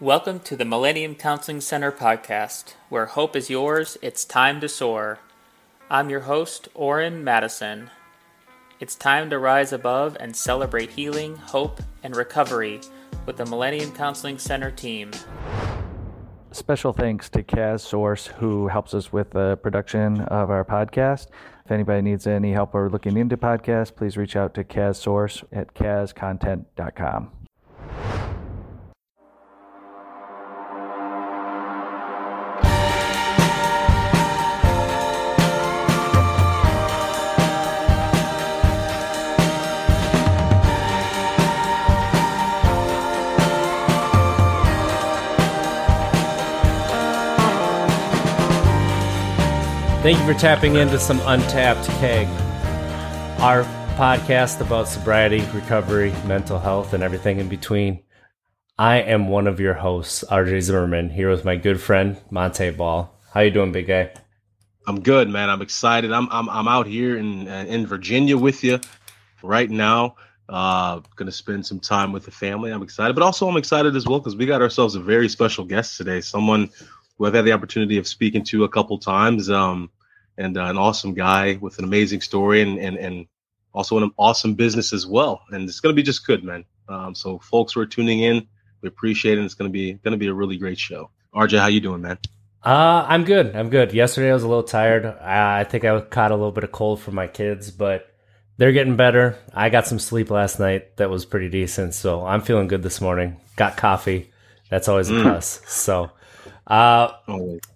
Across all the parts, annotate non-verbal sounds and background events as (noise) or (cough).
Welcome to the Millennium Counseling Center podcast, where hope is yours, it's time to soar. I'm your host, Orrin Madison. It's time to rise above and celebrate healing, hope, and recovery with the Millennium Counseling Center team. Special thanks to Kaz Source, who helps us with the production of our podcast. If anybody needs any help or looking into podcasts, please reach out to Kaz Source at kazcontent.com. Thank you for tapping into some Untapped Keg, our podcast about sobriety, recovery, mental health, and everything in between. I am one of your hosts, RJ Zimmerman, here with my good friend Montee Ball. How you doing, big guy? I'm good, man. I'm excited. I'm I'm I'm out here in uh, in Virginia with you right now. Uh, gonna spend some time with the family. I'm excited, but also I'm excited as well because we got ourselves a very special guest today. Someone who I've had the opportunity of speaking to a couple times. Um, and uh, an awesome guy with an amazing story and and and also an awesome business as well. And it's going to be just good, man. Um, so folks who are tuning in, we appreciate it. It's going to be going to be a really great show. RJ, how you doing, man? Uh, I'm good. I'm good. Yesterday I was a little tired. I, I think I caught a little bit of cold from my kids, but they're getting better. I got some sleep last night that was pretty decent, so I'm feeling good this morning. Got coffee. That's always a mm. plus. So uh,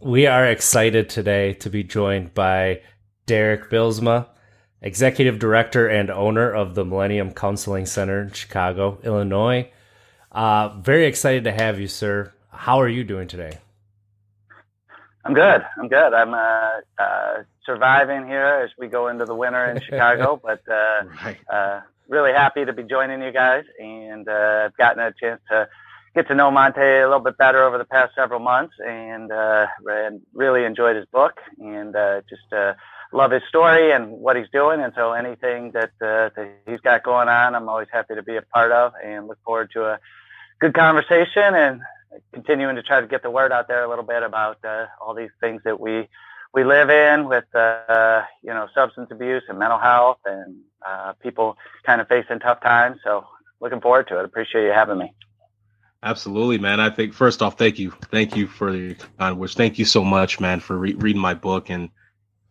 we are excited today to be joined by Derek Bylsma, Executive Director and owner of the Millennium Counseling Center in Chicago, Illinois. Uh, very excited to have you, sir. How are you doing today? I'm good. I'm good. I'm uh, uh, surviving here as we go into the winter in Chicago, (laughs) but uh, right. Uh, really happy to be joining you guys. And uh, I've gotten a chance to get to know Montee a little bit better over the past several months and, uh, and really enjoyed his book and uh, just uh, love his story and what he's doing. And so anything that, uh, that he's got going on, I'm always happy to be a part of and look forward to a good conversation and continuing to try to get the word out there a little bit about uh, all these things that we we live in with uh, you know substance abuse and mental health and uh, people kind of facing tough times. So looking forward to it. Appreciate you having me. Absolutely, man. I think first off, thank you, thank you for your kind words. Thank you so much, man, for re- reading my book and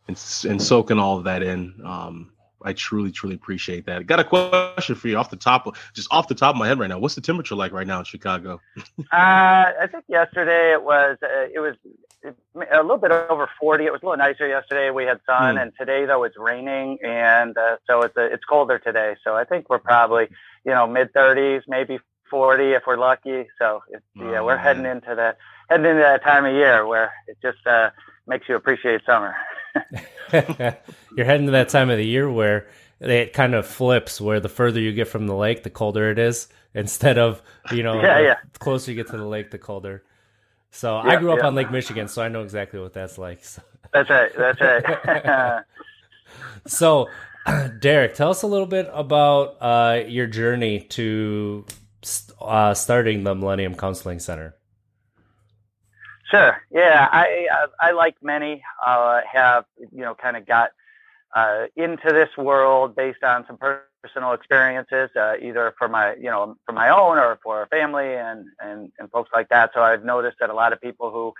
and and soaking all of that in. Um, I truly, truly appreciate that. Got a question for you off the top, of, just off the top of my head right now. What's the temperature like right now in Chicago? (laughs) uh, I think yesterday it was uh, it was a little bit over 40. It was a little nicer yesterday. We had sun, mm. and today though it's raining, and uh, so it's a, it's colder today. So I think we're probably you know mid 30s, maybe 40 if we're lucky. So it's, oh, yeah, we're man. heading into that heading into that time of year where it just uh, makes you appreciate summer. (laughs) You're heading to that time of the year where it kind of flips, where the further you get from the lake, the colder it is. (laughs) Instead of you know, (laughs) yeah, yeah. the closer you get to the lake, the colder. So I grew up on Lake Michigan, so I know exactly what that's like. So. That's right. That's right. so, (clears throat) Derek, tell us a little bit about uh, your journey to uh, starting the Millennium Counseling Center? Sure. Yeah, I I like many uh, have you know kind of got uh, into this world based on some personal experiences, uh, either for my you know for my own or for family and and and folks like that. So I've noticed that a lot of people who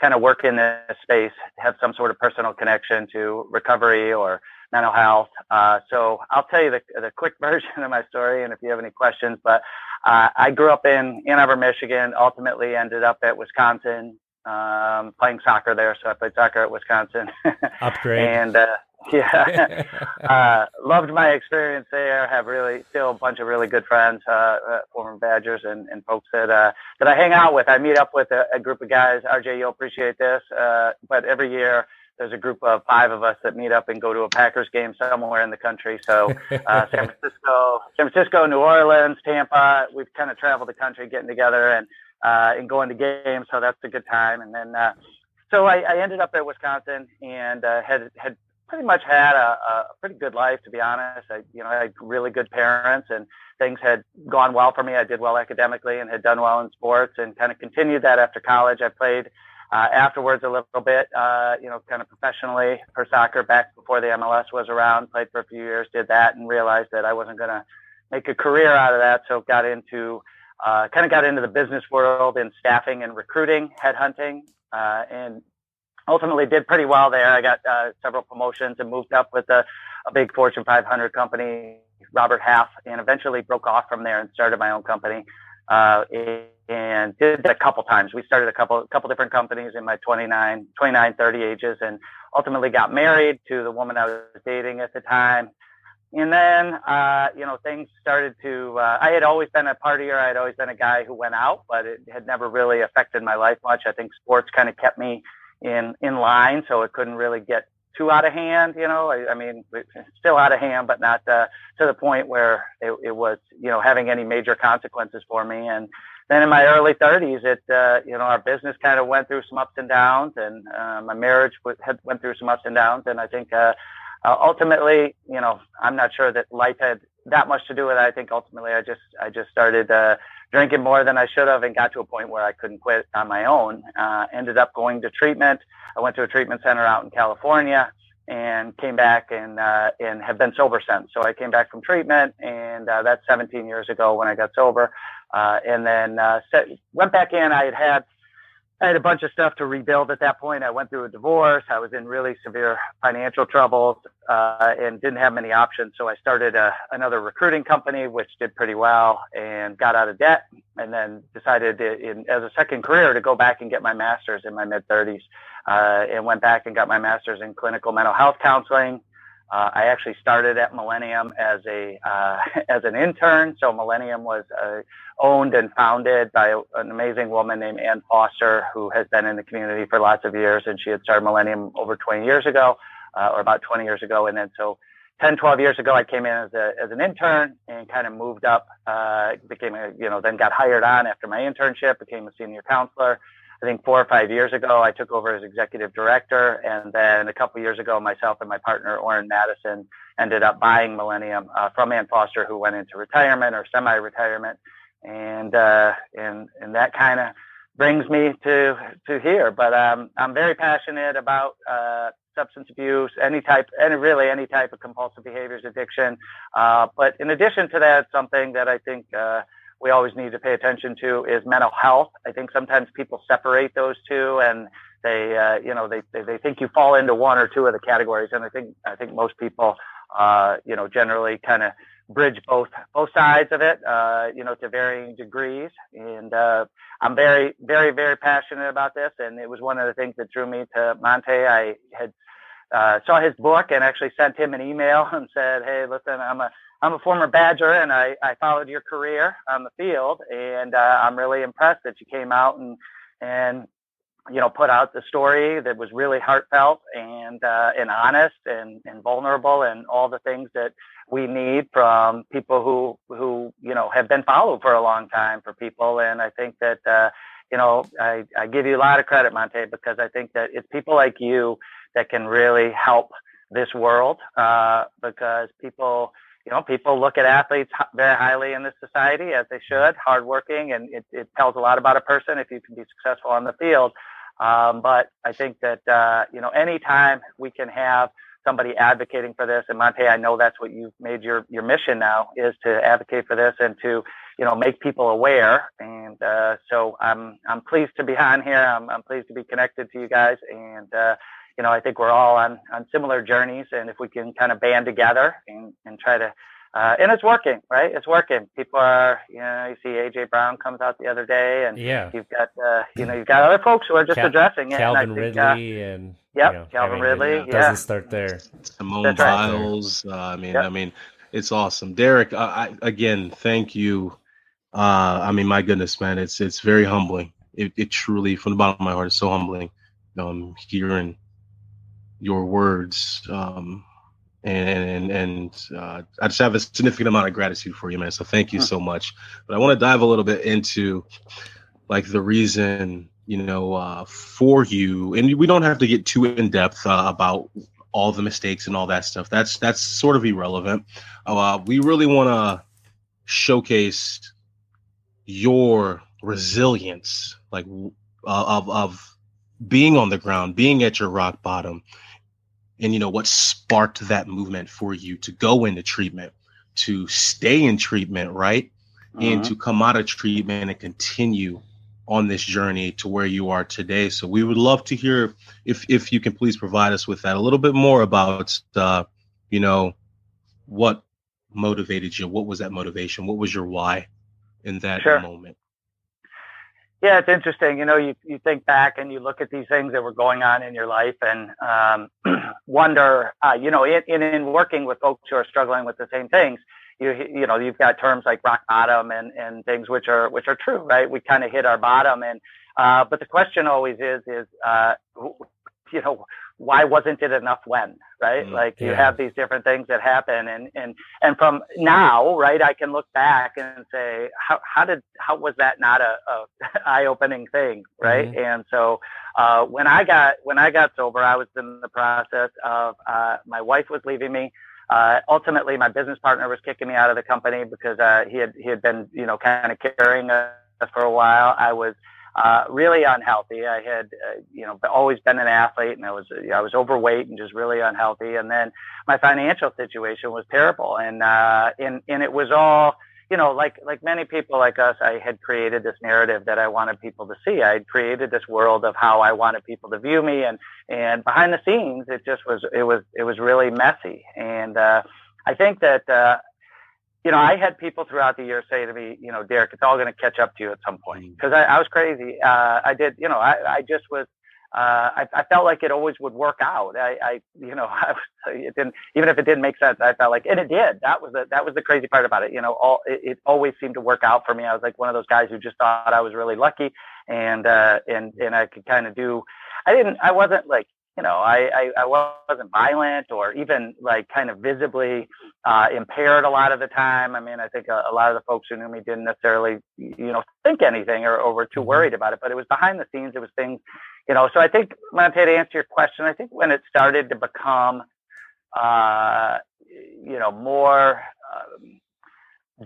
kind of work in this space have some sort of personal connection to recovery or mental health. Uh, so I'll tell you the, the quick (laughs) version of my story, and if you have any questions, but uh, I grew up in Ann Arbor, Michigan. Ultimately, ended up at Wisconsin um, playing soccer there. So I played soccer at Wisconsin. (laughs) Upgrade. and uh, yeah, (laughs) uh, loved my experience there. Have really still a bunch of really good friends, uh, uh, former Badgers and, and folks that uh, that I hang out with. I meet up with a, a group of guys. RJ, you'll appreciate this. Uh, but every year there's a group of five of us that meet up and go to a Packers game somewhere in the country. So uh, (laughs) San Francisco, San Francisco, New Orleans, Tampa. We've kind of traveled the country getting together and uh, and going to games. So that's a good time. And then uh, so I, I ended up at Wisconsin and uh, had had pretty much had a, a pretty good life, to be honest. I, you know, I had really good parents and things had gone well for me. I did well academically and had done well in sports and kind of continued that after college. I played uh, afterwards a little bit, uh, you know, kind of professionally for soccer back before the MLS was around. Played for a few years, did that, and realized that I wasn't going to make a career out of that. So got into uh, kind of got into the business world in staffing and recruiting, headhunting, uh, and ultimately did pretty well there. I got uh, several promotions and moved up with a, a big Fortune 500 company, Robert Half, and eventually broke off from there and started my own company. Uh, and did that a couple times. We started a couple couple different companies in my 29, 29, 30 ages, and ultimately got married to the woman I was dating at the time. And then, uh, you know, things started to. Uh, I had always been a partier. I had always been a guy who went out, but it had never really affected my life much. I think sports kind of kept me in in line, so it couldn't really get too out of hand. You know, I, I mean, still out of hand, but not uh, to the point where it, it was, you know, having any major consequences for me. And then in my early 30s, it uh, you know our business kind of went through some ups and downs, and uh, my marriage had went through some ups and downs, and I think uh, uh, ultimately, you know, I'm not sure that life had that much to do with it. I think ultimately, I just I just started uh, drinking more than I should have, and got to a point where I couldn't quit on my own. Uh, ended up going to treatment. I went to a treatment center out in California and came back and uh, and have been sober since. So I came back from treatment, and uh, that's 17 years ago when I got sober. Uh, and then uh, set, went back in. I had had I had a bunch of stuff to rebuild at that point. I went through a divorce. I was in really severe financial troubles uh, and didn't have many options. So I started a, another recruiting company, which did pretty well, and got out of debt. And then decided, in, as a second career, to go back and get my master's in my mid 30s, uh, and went back and got my master's in clinical mental health counseling. Uh, I actually started at Millennium as a uh, (laughs) as an intern. So Millennium was uh, owned and founded by an amazing woman named Ann Foster, who has been in the community for lots of years, and she had started Millennium over 20 years ago, uh, or about 20 years ago. And then so 10, 12 years ago, I came in as a as an intern and kind of moved up. Uh, became a you know then got hired on after my internship, became a senior counselor I think four or five years ago, I took over as executive director. And then a couple years ago, myself and my partner, Orrin Madison, ended up buying Millennium uh, from Ann Foster, who went into retirement or semi-retirement. And, uh, and, and that kind of brings me to, to here. But, um, I'm very passionate about, uh, substance abuse, any type, any really any type of compulsive behaviors addiction. Uh, but in addition to that, something that I think, uh, we always need to pay attention to is mental health. I think sometimes people separate those two and they, uh, you know, they, they, they think you fall into one or two of the categories. And I think, I think most people, uh, you know, generally kind of bridge both, both sides of it, uh, you know, to varying degrees. And, uh, I'm very, very, very passionate about this. And it was one of the things that drew me to Montee. I had, uh, saw his book and actually sent him an email (laughs) and said, Hey, listen, I'm a, I'm a former Badger, and I, I followed your career on the field, and uh, I'm really impressed that you came out and and you know put out the story that was really heartfelt and uh, and honest and and vulnerable and all the things that we need from people who who you know have been followed for a long time for people, and I think that. Uh, you know, I, I give you a lot of credit, Montee, because I think that it's people like you that can really help this world. Uh, because people, you know, people look at athletes very highly in this society as they should, hardworking, and it, it tells a lot about a person if you can be successful on the field. Um, but I think that, uh, you know, anytime we can have somebody advocating for this, and Montee, I know that's what you've made your, your mission now is to advocate for this and to, you know, make people aware. And, uh, so I'm, I'm pleased to be on here. I'm, I'm pleased to be connected to you guys. And, uh, you know, I think we're all on, on similar journeys. And if we can kind of band together and, and try to, uh, and it's working, right? It's working. People are, you know, you see AJ Brown comes out the other day, and yeah, you've got, uh, you know, you've got other folks who are just Cal- addressing it. Calvin and think, Ridley uh, and yep, you know, Calvin Ridley. It yeah. doesn't start there. Simone That's Biles. Right. Uh, I mean, yep. I mean, it's awesome, Derek. I, again, thank you. Uh, I mean, my goodness, man, it's it's very humbling. It, it truly, from the bottom of my heart, is so humbling. Um, hearing your words. Um, and and and uh, I just have a significant amount of gratitude for you, man. So thank you so much. But I want to dive a little bit into like the reason, you know, uh, for you, and we don't have to get too in depth uh, about all the mistakes and all that stuff. That's that's sort of irrelevant. Uh, we really want to showcase your resilience, like uh, of of being on the ground, being at your rock bottom, and you know what sparked that movement for you to go into treatment, to stay in treatment, right, uh-huh. and to come out of treatment and continue on this journey to where you are today. So we would love to hear if if you can please provide us with that a little bit more about uh, you know what motivated you, what was that motivation, what was your why in that sure. moment. Yeah, it's interesting. You know, you, you think back and you look at these things that were going on in your life and um, (clears throat) wonder, uh, you know, in, in, in working with folks who are struggling with the same things, you you know you've got terms like rock bottom and and things which are which are true right we kind of hit our bottom and uh, but the question always is is uh, you know why wasn't it enough when right? Mm, like you have these different things that happen and and and from now right i can look back and say how how did how was that not a, a (laughs) eye opening thing? Right? Mm-hmm. and so uh, when i got when i got sober i was in the process of uh, my wife was leaving me. Uh, ultimately, my business partner was kicking me out of the company because uh, he had he had been you know kind of carrying us for a while. I was uh, really unhealthy. I had uh, you know always been an athlete, and I was I was overweight and just really unhealthy. And then my financial situation was terrible, and uh, and and it was all you know, like like many people like us, I had created this narrative that I wanted people to see. I had created this world of how I wanted people to view me, and and behind the scenes, it just was it was it was really messy. And uh, I think that uh, you know, I had people throughout the year say to me, you know, Derek, it's all going to catch up to you at some point because mm. I, I was crazy. Uh, I did, you know, I, I just was uh, I, I, felt like it always would work out. I, I you know, (laughs) I was, it didn't, even if it didn't make sense, I felt like, and it did. That was the, that was the crazy part about it. You know, all, it, it always seemed to work out for me. I was like one of those guys who just thought I was really lucky and, uh, and, and I could kind of do, I didn't, I wasn't like, you know, I, I, I wasn't violent or even like kind of visibly uh, impaired a lot of the time. I mean, I think a, a, lot of the folks who knew me didn't necessarily, you know, think anything or, or were too mm-hmm. worried about it, but it was behind the scenes. It was things, you know, so I think, Montee, to answer your question, I think when it started to become, uh, you know, more, um,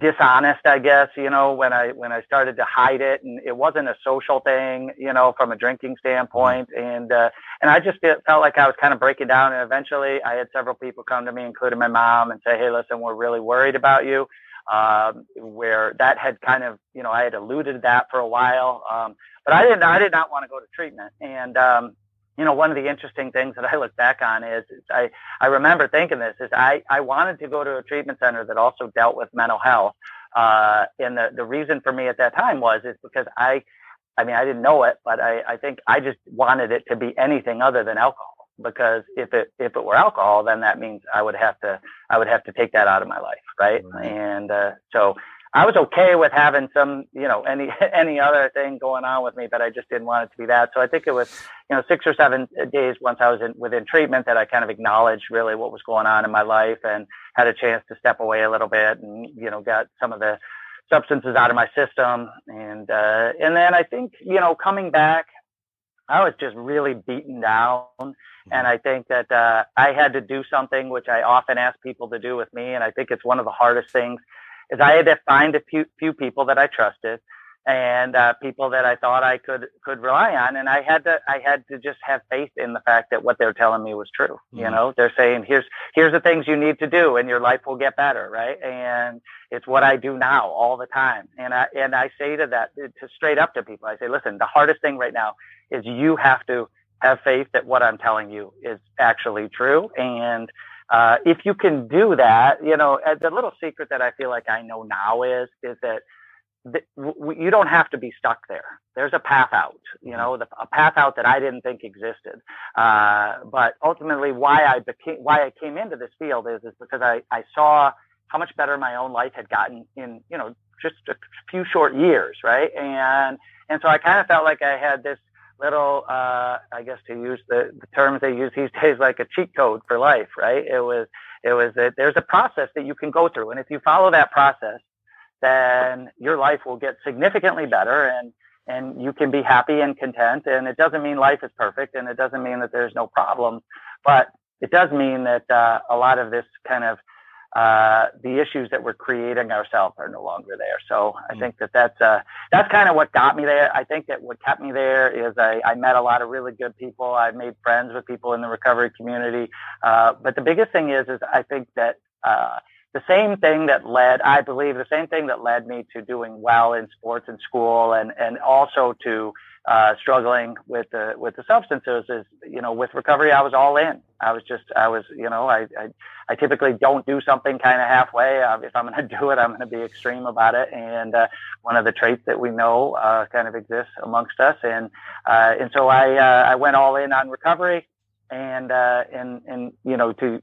dishonest i guess you know when i when i started to hide it. And it wasn't a social thing you know from a drinking standpoint. And uh and i just felt like i was kind of breaking down. And eventually i had several people come to me including my mom and say hey listen we're really worried about you. Um where that had kind of you know i had alluded that for a while. Um but i didn't i did not want to go to treatment. And um you know, one of the interesting things that I look back on is, is, I, I remember thinking this is I, I wanted to go to a treatment center that also dealt with mental health. Uh, and the, the reason for me at that time was, is because I, I mean, I didn't know it, but I, I think I just wanted it to be anything other than alcohol because if it, if it were alcohol, then that means I would have to, I would have to take that out of my life. Right. Mm-hmm. And, uh, so I was okay with having some, you know, any (laughs) any other thing going on with me, but I just didn't want it to be that. So I think it was, you know, six or seven days once I was in, within treatment that I kind of acknowledged really what was going on in my life and had a chance to step away a little bit and you know got some of the substances out of my system and uh, and then I think you know coming back, I was just really beaten down. And I think that uh, I had to do something which I often ask people to do with me. And I think it's one of the hardest things is I had to find a few, few people that I trusted and uh, people that I thought I could could rely on, and I had to I had to just have faith in the fact that what they're telling me was true. Mm-hmm. You know, they're saying here's here's the things you need to do, and your life will get better, right? And it's what I do now all the time, and I and I say to that to straight up to people, I say, listen, the hardest thing right now is you have to have faith that what I'm telling you is actually true, and uh, if you can do that, you know, uh, the little secret that I feel like I know now is is that you don't have to be stuck there. There's a path out, you mm-hmm. know, the, a path out that I didn't think existed. Uh, but ultimately, why I became, why I came into this field is is because I I saw how much better my own life had gotten in you know just a few short years, right? And and so I kind of felt like I had this little, uh, I guess to use the, the terms they use these (laughs) days, like a cheat code for life, right? It was, it was that there's a process that you can go through. And if you follow that process, then your life will get significantly better and, and you can be happy and content. And it doesn't mean life is perfect and it doesn't mean that there's no problems, but it does mean that uh, a lot of this kind of uh, the issues that we're creating ourselves are no longer there. So I mm. think that that's uh, that's kind of what got me there. I think that what kept me there is I, I met a lot of really good people. I made friends with people in the recovery community. Uh, but the biggest thing is is I think that uh, the same thing that led, I believe, the same thing that led me to doing well in sports and school, and and also to uh, struggling with the with the substances is you know with recovery I was all in. I was just I was you know I I, I typically don't do something kind of halfway. Uh, if I'm going (laughs) to do it, I'm going to be extreme about it. And uh, one of the traits that we know uh, kind of exists amongst us, and uh, and so I uh, I went all in on recovery, and uh, and and you know to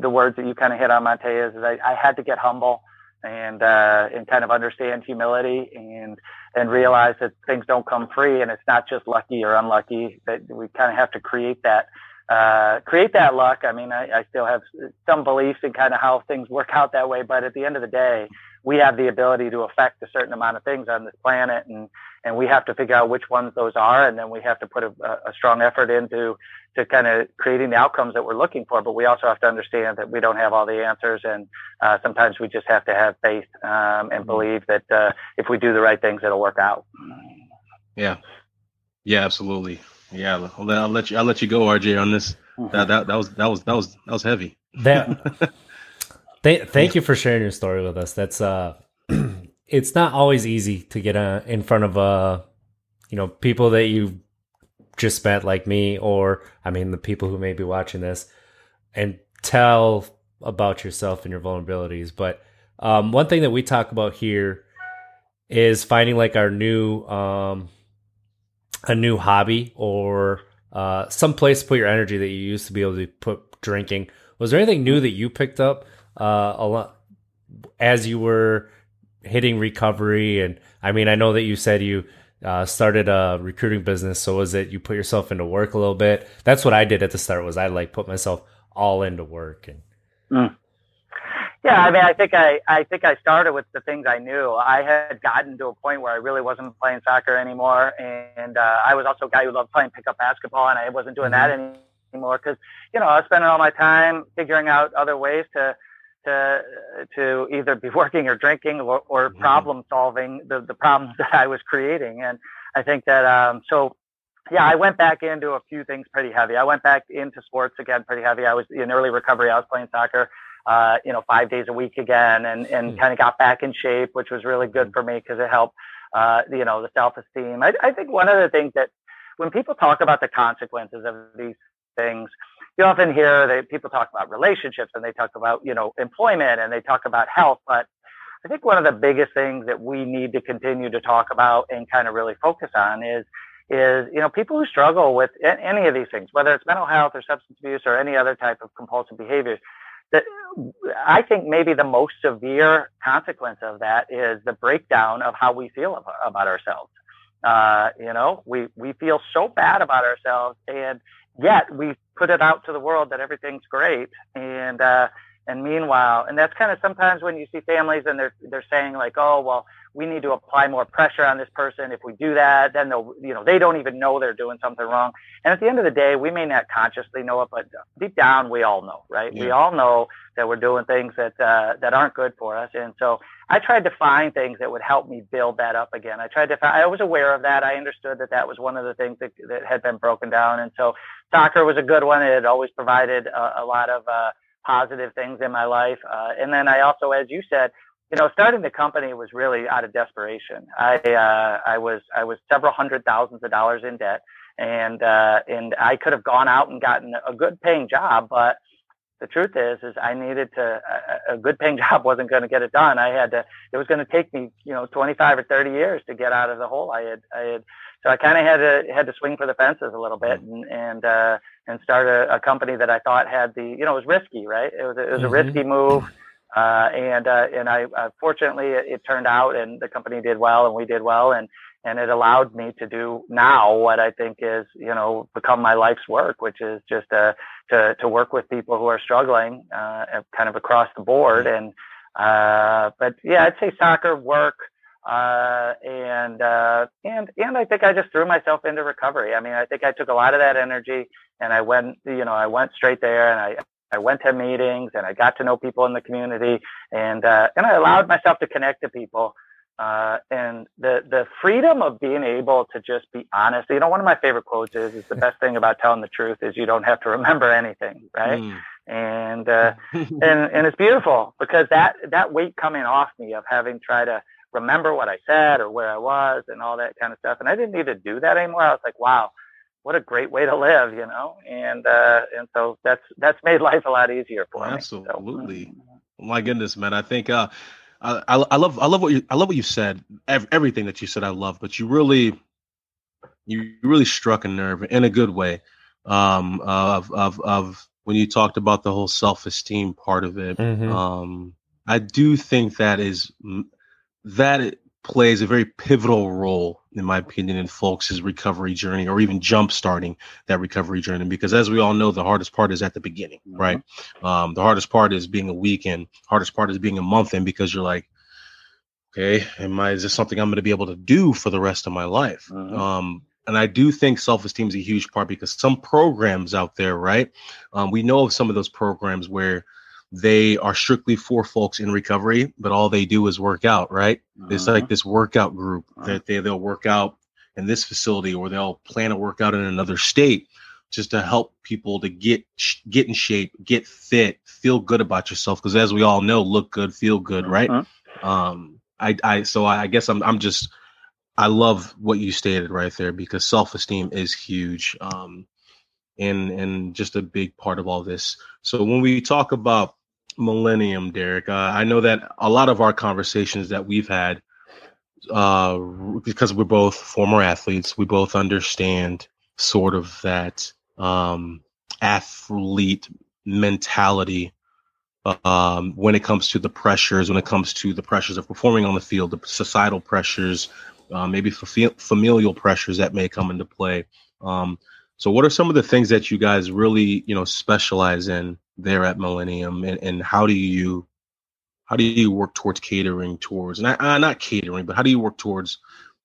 the words that you kind of hit on Montee is, I, I had to get humble and uh, and kind of understand humility and and realize that things don't come free and it's not just lucky or unlucky that we kind of have to create that uh, create that luck. I mean, I, I still have some beliefs in kind of how things work out that way, but at the end of the day, we have the ability to affect a certain amount of things on this planet and and we have to figure out which ones those are and then we have to put a, a strong effort into to kind of creating the outcomes that we're looking for. But we also have to understand that we don't have all the answers and uh, sometimes we just have to have faith um, and mm-hmm. believe that uh, if we do the right things it'll work out. Yeah. Yeah absolutely. Yeah I'll, I'll let you i'll let you go rj on this. Mm-hmm. that, that, that was that was that was that was heavy. That (laughs) Th- thank you for sharing your story with us. That's uh, (clears throat) it's not always easy to get uh, in front of uh, you know, people that you just met like me, or I mean, the people who may be watching this, and tell about yourself and your vulnerabilities. But um, one thing that we talk about here is finding like our new um, a new hobby or uh, some place to put your energy that you used to be able to put drinking. Was there anything new that you picked up uh, a lot as you were hitting recovery. And I mean, I know that you said you uh, started a recruiting business. So was it you put yourself into work a little bit? That's what I did at the start. Was I like put myself all into work and. Mm. Yeah, I mean, I think I, I think I started with the things I knew. I had gotten to a point where I really wasn't playing soccer anymore, and uh, I was also a guy who loved playing pickup basketball, and I wasn't doing mm-hmm. that anymore because you know I was spending all my time figuring out other ways to to to either be (laughs) working or drinking or, or mm-hmm. problem solving the, the problems (laughs) that I was creating. And I think that um, so yeah, I went back into a few things pretty heavy. I went back into sports again pretty heavy. I was in early recovery. I was playing soccer, uh, you know, five days a week again, and and mm-hmm. kind of got back in shape, which was really good mm-hmm. for me because it helped, uh, you know, the self esteem. I, I think one of the things that when people talk about the consequences of these things, you often hear that people talk about relationships and they talk about, you know, employment and they talk about health. But I think one of the biggest things that we need to continue to talk about and kind of really focus on is, is, you know, people who struggle with any of these things, whether it's mental health or substance abuse or any other type of compulsive behaviors, that I think maybe the most severe consequence of that is the breakdown of how we feel about ourselves. Uh, you know, we, we feel so bad about ourselves and yet we put it out to the world that everything's great. And uh and meanwhile and that's kind of sometimes when you see families and they're they're saying like oh well we need to apply more pressure on this person. If we do that then they'll you know they don't even know they're doing something wrong. And at the end of the day we may not consciously know it but deep down we all know right? Yeah. we all know that we're doing things that uh that aren't good for us. And so i tried to find things that would help me build that up again. I tried to find i was aware of that. I understood that that was one of the things that, that had been broken down. And so soccer was a good one. It had always provided a, a lot of uh, positive things in my life. Uh, and then I also, as you said, you know, starting the company was really out of desperation. I uh, I was I was several hundred thousands of dollars in debt, and uh, and I could have gone out and gotten a good paying job, but the truth is is I needed to a, a good paying (laughs) job wasn't going to get it done. I had to it was going to take me you know 25 or 30 years to get out of the hole I had I had so I kind of had to had to swing for the fences a little bit and and uh, and start a, a company that I thought had the you know it was risky, right? It was it was mm-hmm. a risky move, uh, and uh, and I uh, fortunately it, it turned out, and the company did well, and we did well, and and it allowed me to do now what I think is you know become my life's work, which is just uh, to to work with people who are struggling, uh, kind of across the board, and uh, but yeah, I'd say soccer, work Uh, and uh, and and I think I just threw myself into recovery. I mean, I think I took a lot of that energy and I went, you know, I went straight there and I I went to meetings and I got to know people in the community and uh, and I allowed myself to connect to people. Uh, and the the freedom of being able to just be honest. You know, one of my favorite quotes is, "Is the best thing about telling the truth is you don't have to remember anything." Right? Mm. And uh, and and it's beautiful because that that weight coming off me of having tried to remember what I said or where I was and all that kind of stuff. And I didn't need to do that anymore. I was like, wow, what a great way to live, you know? And, uh, and so that's, that's made life a lot easier for Absolutely. me. Absolutely. So, My goodness, man. I think, uh, I, I love, I love what you, I love what you said. Everything that you said, I love, but you really, you really struck a nerve in a good way. Um, of, of, of when you talked about the whole self-esteem part of it. Mm-hmm. Um, I do think that is that plays a very pivotal role, in my opinion, in folks' recovery journey or even jump starting that recovery journey. Because as we all know, the hardest part is at the beginning, mm-hmm. right? Um, the hardest part is being a week weekend. Hardest part is being a month in because you're like, okay, am I, is this something I'm going to be able to do for the rest of my life? Mm-hmm. Um, and I do think self esteem is a huge part because some programs out there, right? Um, we know of some of those programs where they are strictly for folks in recovery, but all they do is work out, right? Uh-huh. It's like uh-huh. this workout group uh-huh. that they, they'll work out in this facility or they'll plan a workout in another state just to help people to get get in shape, get fit, feel good about yourself. Because as we all know, look good, feel good, uh-huh. right? Um, I, I so I guess I'm I'm just I love what you stated right there because self esteem is huge. Um, and and just a big part of all this. So when we talk about millennium, Derek. Uh, I know that a lot of our conversations that we've had, uh, because we're both former athletes, we both understand sort of that um, athlete mentality um, when it comes to the pressures, when it comes to the pressures of performing on the field, the societal pressures, uh, maybe familial pressures that may come into play. Um, so, what are some of the things that you guys really, you know, specialize in there at Millennium, and, and how do you how do you work towards catering towards not uh, not catering, but how do you work towards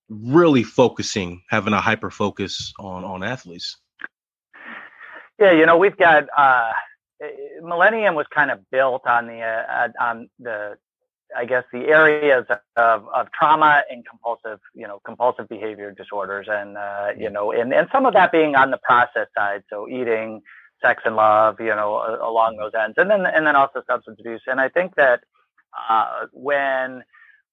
really focusing, having a hyper focus on on athletes? Yeah, you know, we've got uh, Millennium was kind of built on the uh, on the I guess the areas of, of trauma and compulsive, you know, compulsive behavior disorders, and uh, you know, and, and some of that being on the process side, so eating, sex and love, you know, along those ends, and then and then also substance abuse. And I think that uh, when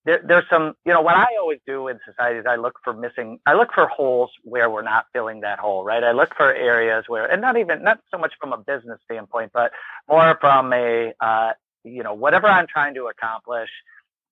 there, there's some, you know, what I always do in society is I look for missing, I look for holes where we're not filling that hole, right? I look for areas where, and not even, not so much from a business standpoint, but more from a, uh, you know, whatever I'm trying to accomplish.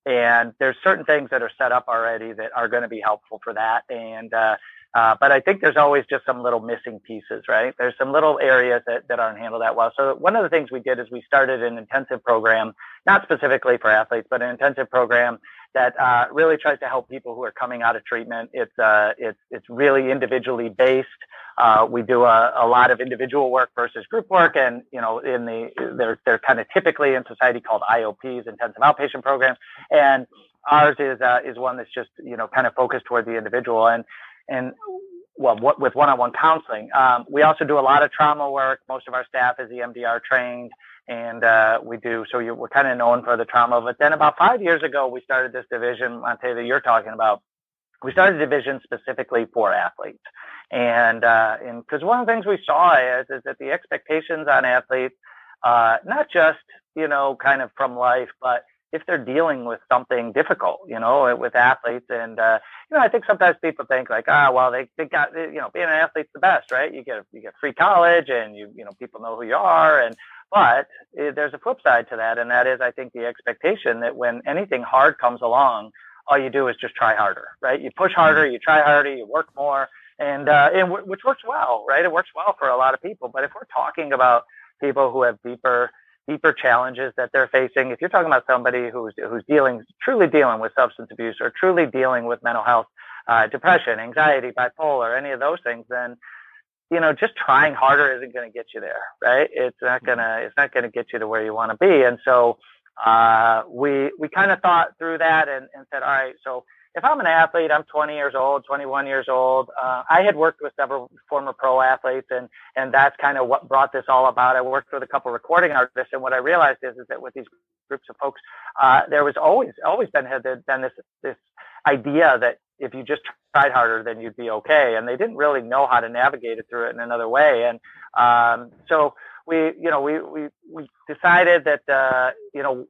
And there's certain things that are set up already that are going to be helpful for that. And, uh, uh, but I think there's always just some little missing pieces, right? There's some little areas that, that aren't handled that well. So one of the things we did is we started an intensive program, not specifically for athletes, but an intensive program that uh, really tries to help people who are coming out of treatment. It's uh, it's it's really individually based. Uh, we do a, a, lot of individual work versus group work, and you know, in the they're they're kind of typically in society called IOPs, intensive outpatient programs, and ours is uh, is one that's just you know kind of focused toward the individual and and well, what, with one-on-one counseling. Um, we also do a lot of trauma work. Most of our staff is EMDR trained, and uh, we do. So you, we're kind of known for the trauma. But then about five years ago, we started this division, Montee, that you're talking about. We started a division specifically for athletes, and uh, and because one of the things we saw is is that the expectations on athletes, uh, not just you know kind of from life, but if they're dealing with something difficult, you know, with athletes. And, uh, you know, I think sometimes people think like, ah, well, they, they got, you know, being an athlete's the best, right? You get, you get free college and you, you know, people know who you are. And, but eh, there's a flip side to that. And that is, I think the expectation that when anything hard comes along, all you do is just try harder, right? You push harder, you try harder, you work more. And, uh, and w- which works well, right? It works well for a lot of people. But if we're talking about people who have deeper, deeper challenges that they're facing. If you're talking about somebody who's who's dealing truly dealing with substance abuse or truly dealing with mental health, uh, depression, anxiety, bipolar, any of those things, then you know just trying harder isn't going to get you there, right? It's not gonna it's not going to get you to where you want to be. And so uh, we we kind of thought through that and, and said, all right, so if I'm an athlete, I'm 20 years old, 21 years old. Uh, I had worked with several former pro athletes, and and that's kind of what brought this all about. I worked with a couple recording artists, and what I realized is is that with these groups of folks, uh, there was always always been had been this this idea that if you just tried harder, then you'd be okay, and they didn't really know how to navigate it through it in another way, and um, so we you know we we we decided that uh, you know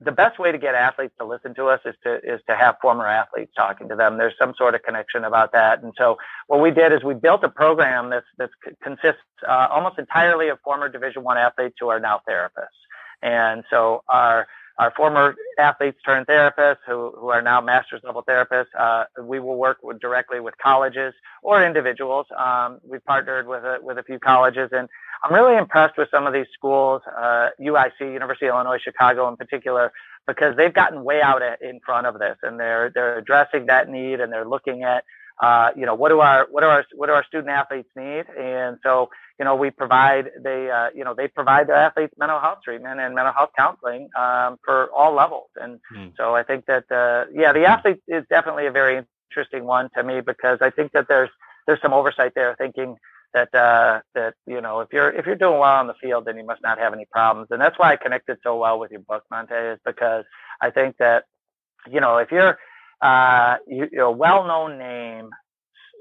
the best way to get athletes to listen to us is to is to have former athletes talking to them. There's some sort of connection about that, and so what we did is we built a program that's that consists uh, almost entirely of former Division One athletes who are now therapists, and so our our former athletes turned therapists who, who are now master's level therapists. Uh, we will work with, directly with colleges or individuals. Um, we partnered with a, with a few colleges and I'm really impressed with some of these schools, uh, UIC, University of Illinois Chicago in particular, because they've gotten way out in front of this and they're, they're addressing that need and they're looking at, uh, you know, what do our, what do our, what do our student athletes need? And so, you know, we provide, they, uh, you know, they provide their athletes mental health treatment and mental health counseling, um, for all levels. And mm. so I think that, uh, yeah, the athlete is definitely a very interesting one to me because I think that there's, there's some oversight there thinking, that uh, that you know if you're if you're doing well on the field, then you must not have any problems. And that's why I connected so well with your book, Montee, is because I think that you know if you're uh, you, you're a well-known name,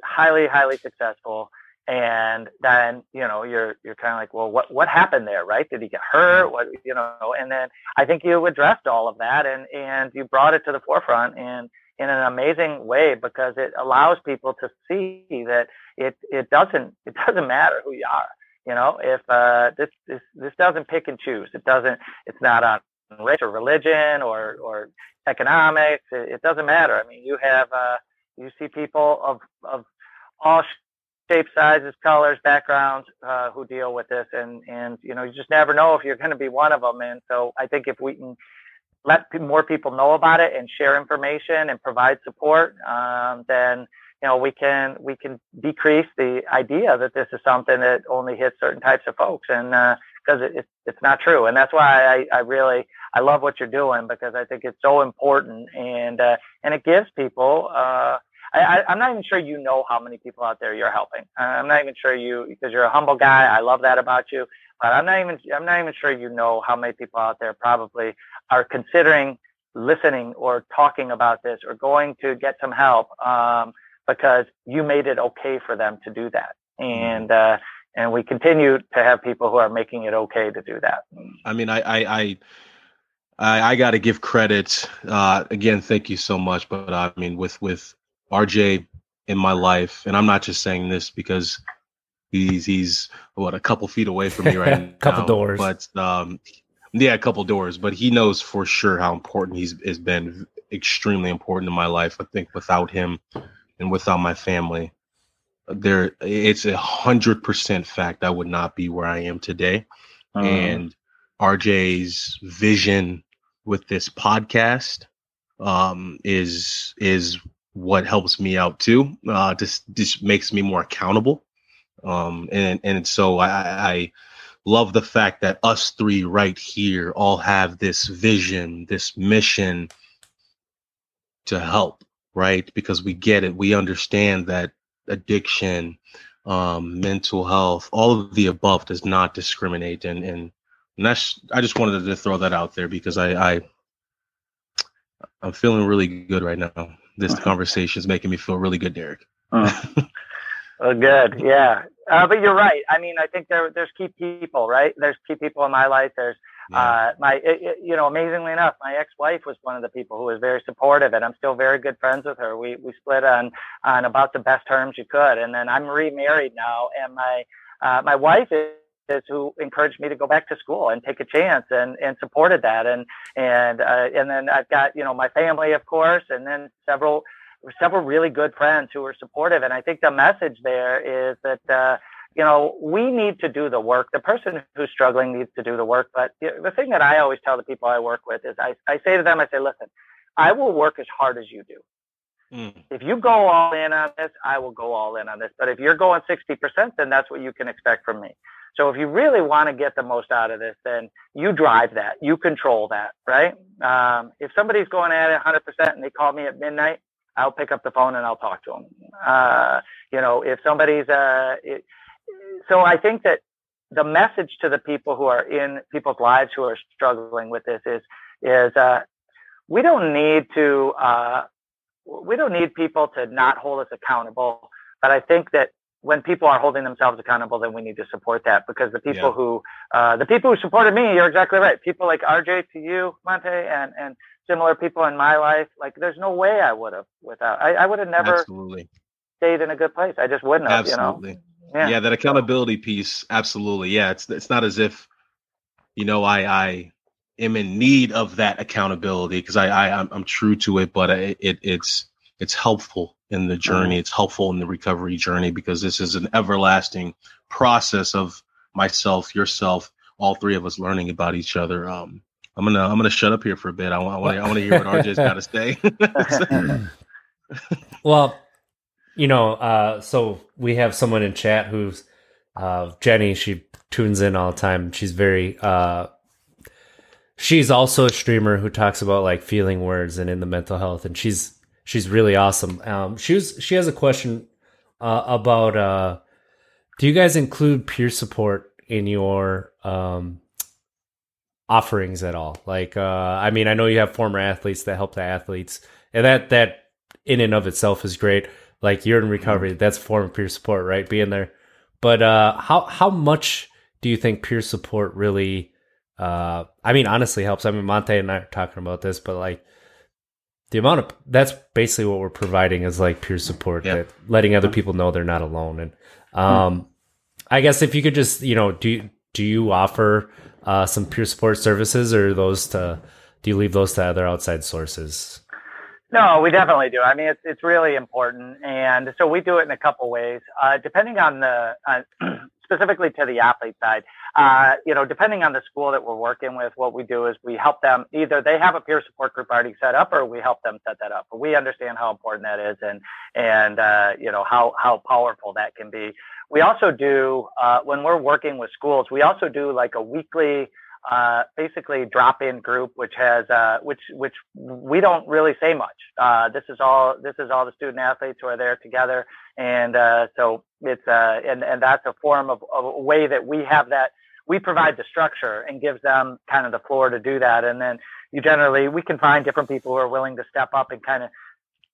highly highly successful, and then you know you're you're kind of like, well, what what happened there, right? Did he get hurt? What you know? And then I think you addressed all of that, and and you brought it to the forefront and in an amazing way because it allows people to see that it it doesn't it doesn't matter who you are. You know, if uh, this this this doesn't pick and choose. It doesn't. It's not on race or religion or or economics. It, it doesn't matter. I mean, you have uh, you see people of of all shapes, sizes, colors, backgrounds uh, who deal with this, and and you know you just never know if you're going to be one of them. And so I think if we can let more people know about it and share information and provide support, um, then you know we can we can decrease the idea that this is something that only hits certain types of folks, and because uh, it, it's not true, and that's why I, I really I love what you're doing because I think it's so important, and uh, and it gives people. Uh, I, am not even sure you know how many people out there you're helping. I'm not even sure you because you're a humble guy. I love that about you. But I'm not even I'm not even sure you know how many people out there probably are considering listening or talking about this or going to get some help um, because you made it okay for them to do that. And uh, and we continue to have people who are making it okay to do that. I mean, I I I, I, I got to give credit uh, again. Thank you so much. But I mean, with with RJ in my life, and I'm not just saying this because He's he's what a couple feet away from me (laughs) right now. couple doors, but um, yeah, a couple doors. But he knows for sure how important he's has been. Extremely important in my life. I think without him and without my family, there it's a hundred percent fact I would not be where I am today. Uh, and RJ's vision with this podcast um, is is what helps me out too. Uh, just just makes me more accountable um, and and so I, I love the fact that us three right here all have this vision, this mission to help, right? Because we get it, we understand that addiction, um, mental health, all of the above does not discriminate, and and, and that's I just wanted to throw that out there because I, I I'm feeling really good right now. This conversation is making me feel really good, Derek. Uh, well, (laughs) good. Yeah. Uh, but you're right. I mean, I think there there's key people, right? There's key people in my life. There's yeah. uh, my, it, it, you know, amazingly enough, my ex-wife was one of the people who was very supportive, and I'm still very good friends with her. We we split on on about the best terms you could, and then I'm remarried now, and my uh, my wife is is who encouraged me to go back to school and take a chance and and supported that and and uh, and then I've got you know my family of course and then several several really good friends who were supportive. And I think the message there is that, uh, you know, we need to do the work. The person who's struggling needs to do the work. But the thing that I always tell the people I work with is I, I say to them, I say, listen, I will work as hard as you do. Mm. If you go all in on this, I will go all in on this. But if you're going 60%, then that's what you can expect from me. So if you really want to get the most out of this, then you drive that, you control that, right? Um, if somebody's going at it 100% and they call me at midnight, I'll pick up the phone and I'll talk to them. Uh, you know, if somebody's, uh, it, so I think that the message to the people who are in people's lives who are struggling with this is, is, uh, we don't need to, uh, we don't need people to not hold us accountable. But I think that when people are holding themselves accountable, then we need to support that because the people yeah. who, uh, the people who supported me, you're exactly right. People like RJ to you, Montee, and, and similar people in my life, like there's no way I would have without, I, I would have never absolutely. stayed in a good place. I just wouldn't have, absolutely. you know? Yeah. yeah, that accountability piece. Absolutely. Yeah. It's, it's not as if, you know, I, I am in need of that accountability because I, I, I'm, I'm true to it, but it, it it's, it's helpful in the journey. It's helpful in the recovery journey because this is an everlasting process of myself, yourself, all three of us learning about each other. Um, I'm gonna I'm gonna shut up here for a bit. I want I want, I want to hear what RJ's got to say. (laughs) (laughs) well, you know, uh, so we have someone in chat who's uh, Jenny. She tunes in all the time. She's very. Uh, she's also a streamer who talks about like feeling words and in the mental health, and she's she's really awesome. Um, she was she has a question uh, about uh, do you guys include peer support in your um, offerings at all? Like, uh, I mean, I know you have former athletes that help the athletes, and that that in and of itself is great. Like you're in recovery, mm-hmm. that's a form of peer support, right? Being there, but uh, how how much do you think peer support really? Uh, I mean, honestly helps. I mean, Montee and I are talking about this, but like the amount of that's basically what we're providing is like peer support yeah. that letting other people know they're not alone and um hmm. i guess if you could just you know do do you offer uh some peer support services or those to do you leave those to other outside sources no, we definitely do. I mean, it's it's really important, and so we do it in a couple ways, uh, depending on the uh, (clears throat) specifically to the athlete side. Uh, you know, depending on the school that we're working with, what we do is we help them either they have a peer support group already set up, or we help them set that up. But we understand how important that is, and and uh, you know how how powerful that can be. We also do uh, when we're working with schools, we also do like a weekly uh, basically drop-in group, which has uh, which which we don't really say much. Uh, this is all this is all the student athletes who are there together, and uh, so it's uh, and and that's a form of, of a way that we have that we provide the structure and gives them kind of the floor to do that, and then you generally we can find different people who are willing to step up and kind of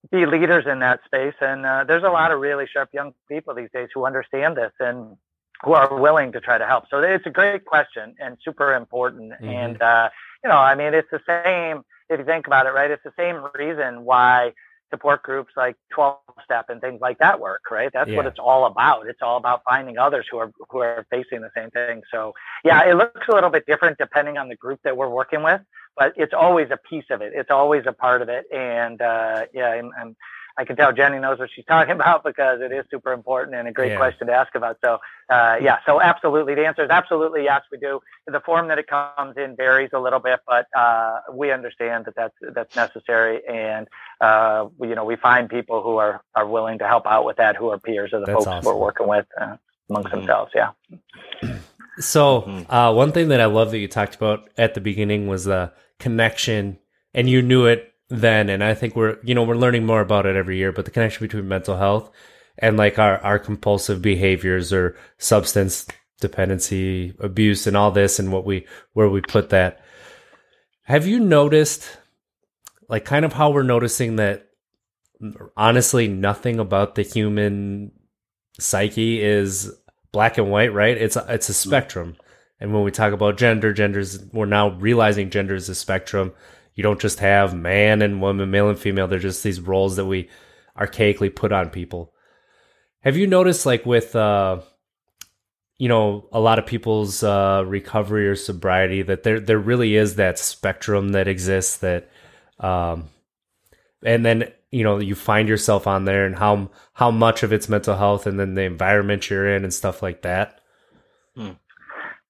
be leaders in that space. And there's a lot of really sharp young people these days who understand this and who are willing to try to help. So it's a great question and super important. Mm-hmm. And, uh, you know, I mean, it's the same, if you think about it, right? It's the same reason why support groups like 12 step and things like that work, right? That's yeah. what it's all about. It's all about finding others who are, who are facing the same thing. So yeah, it looks a little bit different depending on the group that we're working with, but it's always a piece of it. It's always a part of it. And, uh, yeah, I'm, I'm I can tell Jenny knows what she's talking (laughs) about because it is super important and a great yeah. question to ask about. So, uh, yeah, so absolutely. The answer is absolutely yes, we do. The form that it comes in varies a little bit, but uh, we understand that that's, that's necessary. And, uh, you know, we find people who are, are willing to help out with that, who are peers of the that's folks awesome. we're working with uh, amongst mm-hmm. themselves. Yeah. So, mm-hmm. uh, one thing that I love that you talked about at the beginning was the connection, and you knew it then and i think we're you know we're learning more about it every year but the connection between mental health and like our our compulsive behaviors or substance dependency abuse and all this and what we where we put that. Have you noticed like kind of how we're noticing that honestly nothing about the human psyche is black and white right? It's a, it's a mm. spectrum. And when we talk about gender genders we're now realizing gender is a spectrum you don't just have man and woman, male and female. They're just these roles that we archaically put on people. Have you noticed, like with, uh, you know, a lot of people's uh, recovery or sobriety, that there there really is that spectrum that exists. That, um, and then you know, you find yourself on there, and how how much of it's mental health, and then the environment you're in, and stuff like that. Hmm.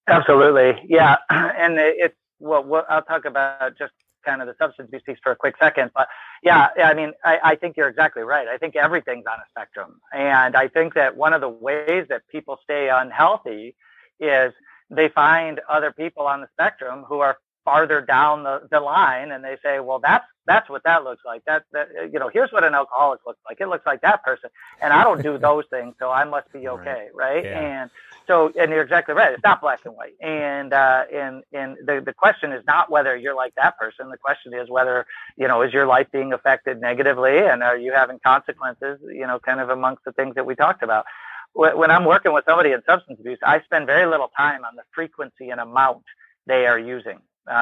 Absolutely, yeah, (clears throat) and it's well, what I'll talk about just kind of the substance abuse piece for a quick second. But mm-hmm. yeah, I mean, I, I think you're exactly right. I think everything's on a spectrum. And I think that one of the ways that people stay unhealthy is they find other people on the spectrum who are farther down the, the line and they say, well, that's that's what that looks like. That that you know, here's what an alcoholic looks like. It looks like that person, and I don't do (laughs) those things, so I must be okay, right? right? Yeah. And so, and you're exactly right. It's not black and white. And uh, and and the the question is not whether you're like that person. The question is whether you know is your life being affected negatively, and are you having consequences? You know, kind of amongst the things that we talked about when I'm working with somebody in substance abuse, I spend very little time on the frequency and amount they are using. Uh,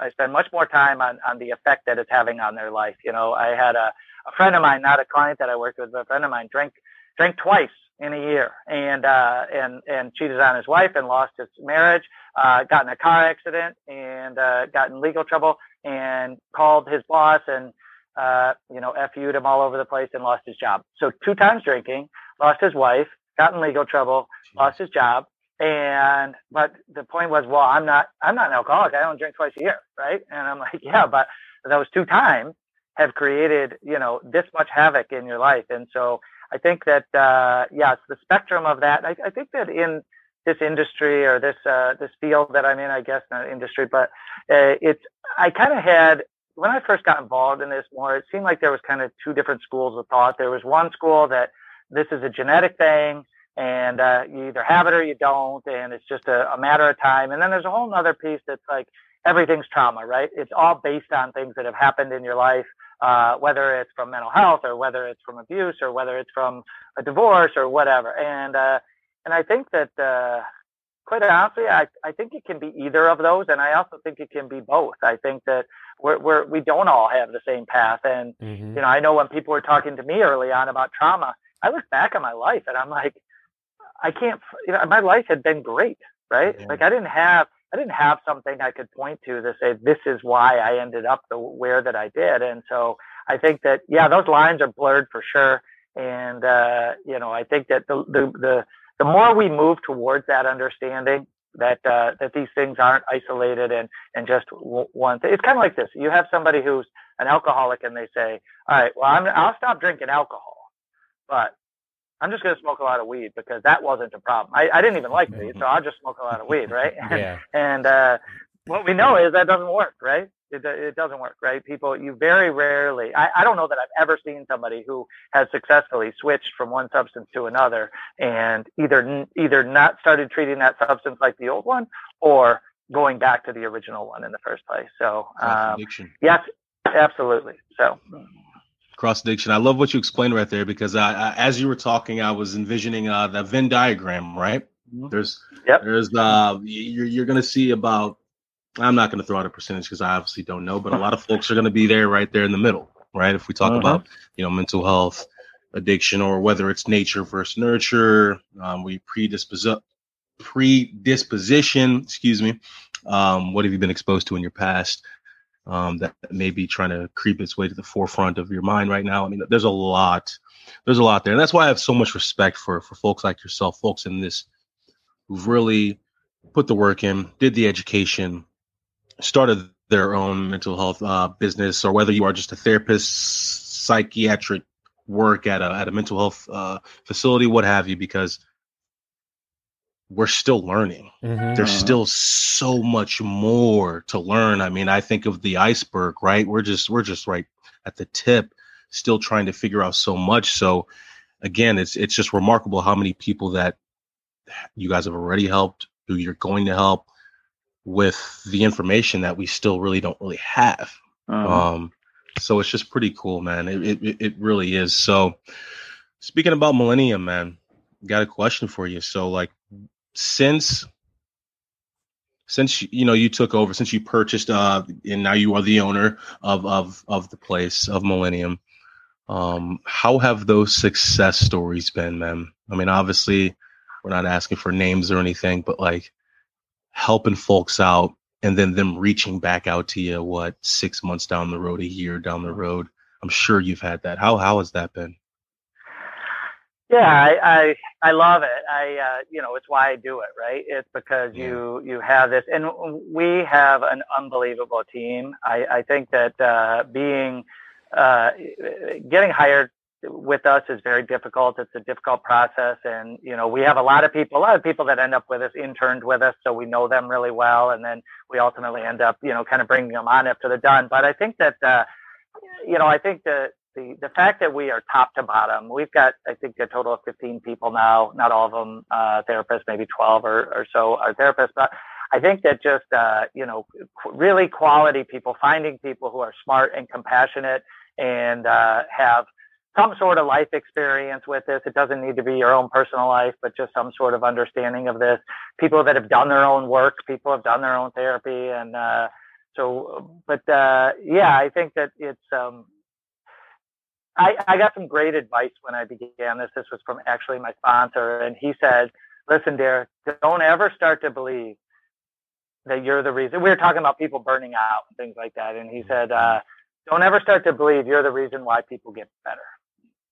I spend much more time on, on the effect that it's having on their life. You know, I had a, a friend of mine, not a client that I worked with, but a friend of mine drank, drank twice in a year and, uh, and, and cheated on his wife and lost his marriage, uh, got in a car accident and, uh, got in legal trouble and called his boss and, uh, you know, FU'd him all over the place and lost his job. So two times drinking, lost his wife, got in legal trouble, Jeez. lost his job. And but the point was, well, I'm not I'm not an alcoholic. I don't drink twice a year, right? And I'm like, (laughs) yeah, but those two times have created, you know, this much havoc in your life. And so I think that uh yeah, it's the spectrum of that. I, I think that in this industry or this uh this field that I'm in, I guess not industry, but uh, it's I kind of had when I first got involved in this more, it seemed like there was kind of two different schools of thought. There was one school that this is a genetic thing and uh, you either have it or you don't and it's just a, a matter of time. And then there's a whole other piece that's like everything's trauma right? It's all based on things that have happened in your life uh, whether it's from mental health or whether it's from abuse or whether it's from a divorce or whatever. And uh, and i think that uh, quite honestly I, I think it can be either of those and i also think it can be both. I think that we're, we're we don't all have the same path. And mm-hmm. you know i know when people were talking to me early on about trauma I look back on my life and I'm like, I can't, you know, my life had been great, right? Yeah. Like I didn't have, I didn't have something I could point to to say this is why I ended up the where that I did. And so I think that yeah, those lines are blurred for sure. And uh, you know, I think that the the the, the more we move towards that understanding that uh, that these things aren't isolated and and just one thing. It's kind of like this. You have somebody who's an alcoholic and they say, "All right, well, I'm, I'll stop drinking alcohol." but I'm just going to smoke a lot of weed because that wasn't a problem. I, I didn't even like weed, so I'll just smoke a lot of weed, right? (laughs) Yeah. (laughs) and uh, what we know is that doesn't work, right? It, it doesn't work, right? People, you very rarely, I, I don't know that I've ever seen somebody who has successfully switched from one substance to another and either, either not started treating that substance like the old one or going back to the original one in the first place. So, um, yes, absolutely. So, cross addiction. I love what you explained right there because I, I, as you were talking, I was envisioning uh, the Venn diagram. Right mm-hmm. there's yep. there's uh you're you're gonna see about. I'm not gonna throw out a percentage because I obviously don't know, but a lot of folks are gonna be there right there in the middle, right? If we talk uh-huh. about you know mental health, addiction, or whether it's nature versus nurture, um, we predispose predisposition. Excuse me. Um, what have you been exposed to in your past? Um, that may be trying to creep its way to the forefront of your mind right now. I mean, there's a lot, there's a lot there, and that's why I have so much respect for for folks like yourself, folks in this who've really put the work in, did the education, started their own mental health uh, business, or whether you are just a therapist, psychiatric work at a at a mental health uh, facility, what have you, because we're still learning. Mm-hmm. There's uh-huh. still so much more to learn. I mean, I think of the iceberg, right? We're just we're just right at the tip, still trying to figure out so much. So again, it's it's just remarkable how many people that you guys have already helped, who you're going to help with the information that we still really don't really have. Uh-huh. Um so it's just pretty cool, man. It, it it really is. So speaking about Millennium, man, got a question for you. So like since since you know you took over since you purchased uh and now you are the owner of of of the place of millennium um how have those success stories been man i mean obviously we're not asking for names or anything but like helping folks out and then them reaching back out to you what six months down the road a year down the road? I'm sure you've had that. How how has that been? Yeah, I, I, I love it. I uh, you know it's why I do it. Right? It's because yeah. you you have this, and we have an unbelievable team. I, I think that uh, being uh, getting hired with us is very difficult. It's a difficult process, and you know we have a lot of people, a lot of people that end up with us, interned with us, so we know them really well, and then we ultimately end up you know kind of bringing them on after they're done. But I think that uh, you know, I think that the the fact that we are top to bottom, we've got I think a total of 15 people now. Not all of them uh, therapists, maybe 12 or, or so are therapists, but I think that just uh, you know really quality people, finding people who are smart and compassionate and uh, have some sort of life experience with this. It doesn't need to be your own personal life, but just some sort of understanding of this. People that have done their own work, people have done their own therapy, and uh, so. But uh, yeah, I think that it's. Um, I, I got some great advice when I began this. This was from actually my sponsor, and he said, "Listen, Derek, don't ever start to believe that you're the reason." We were talking about people burning out and things like that, and he said, uh, "Don't ever start to believe you're the reason why people get better."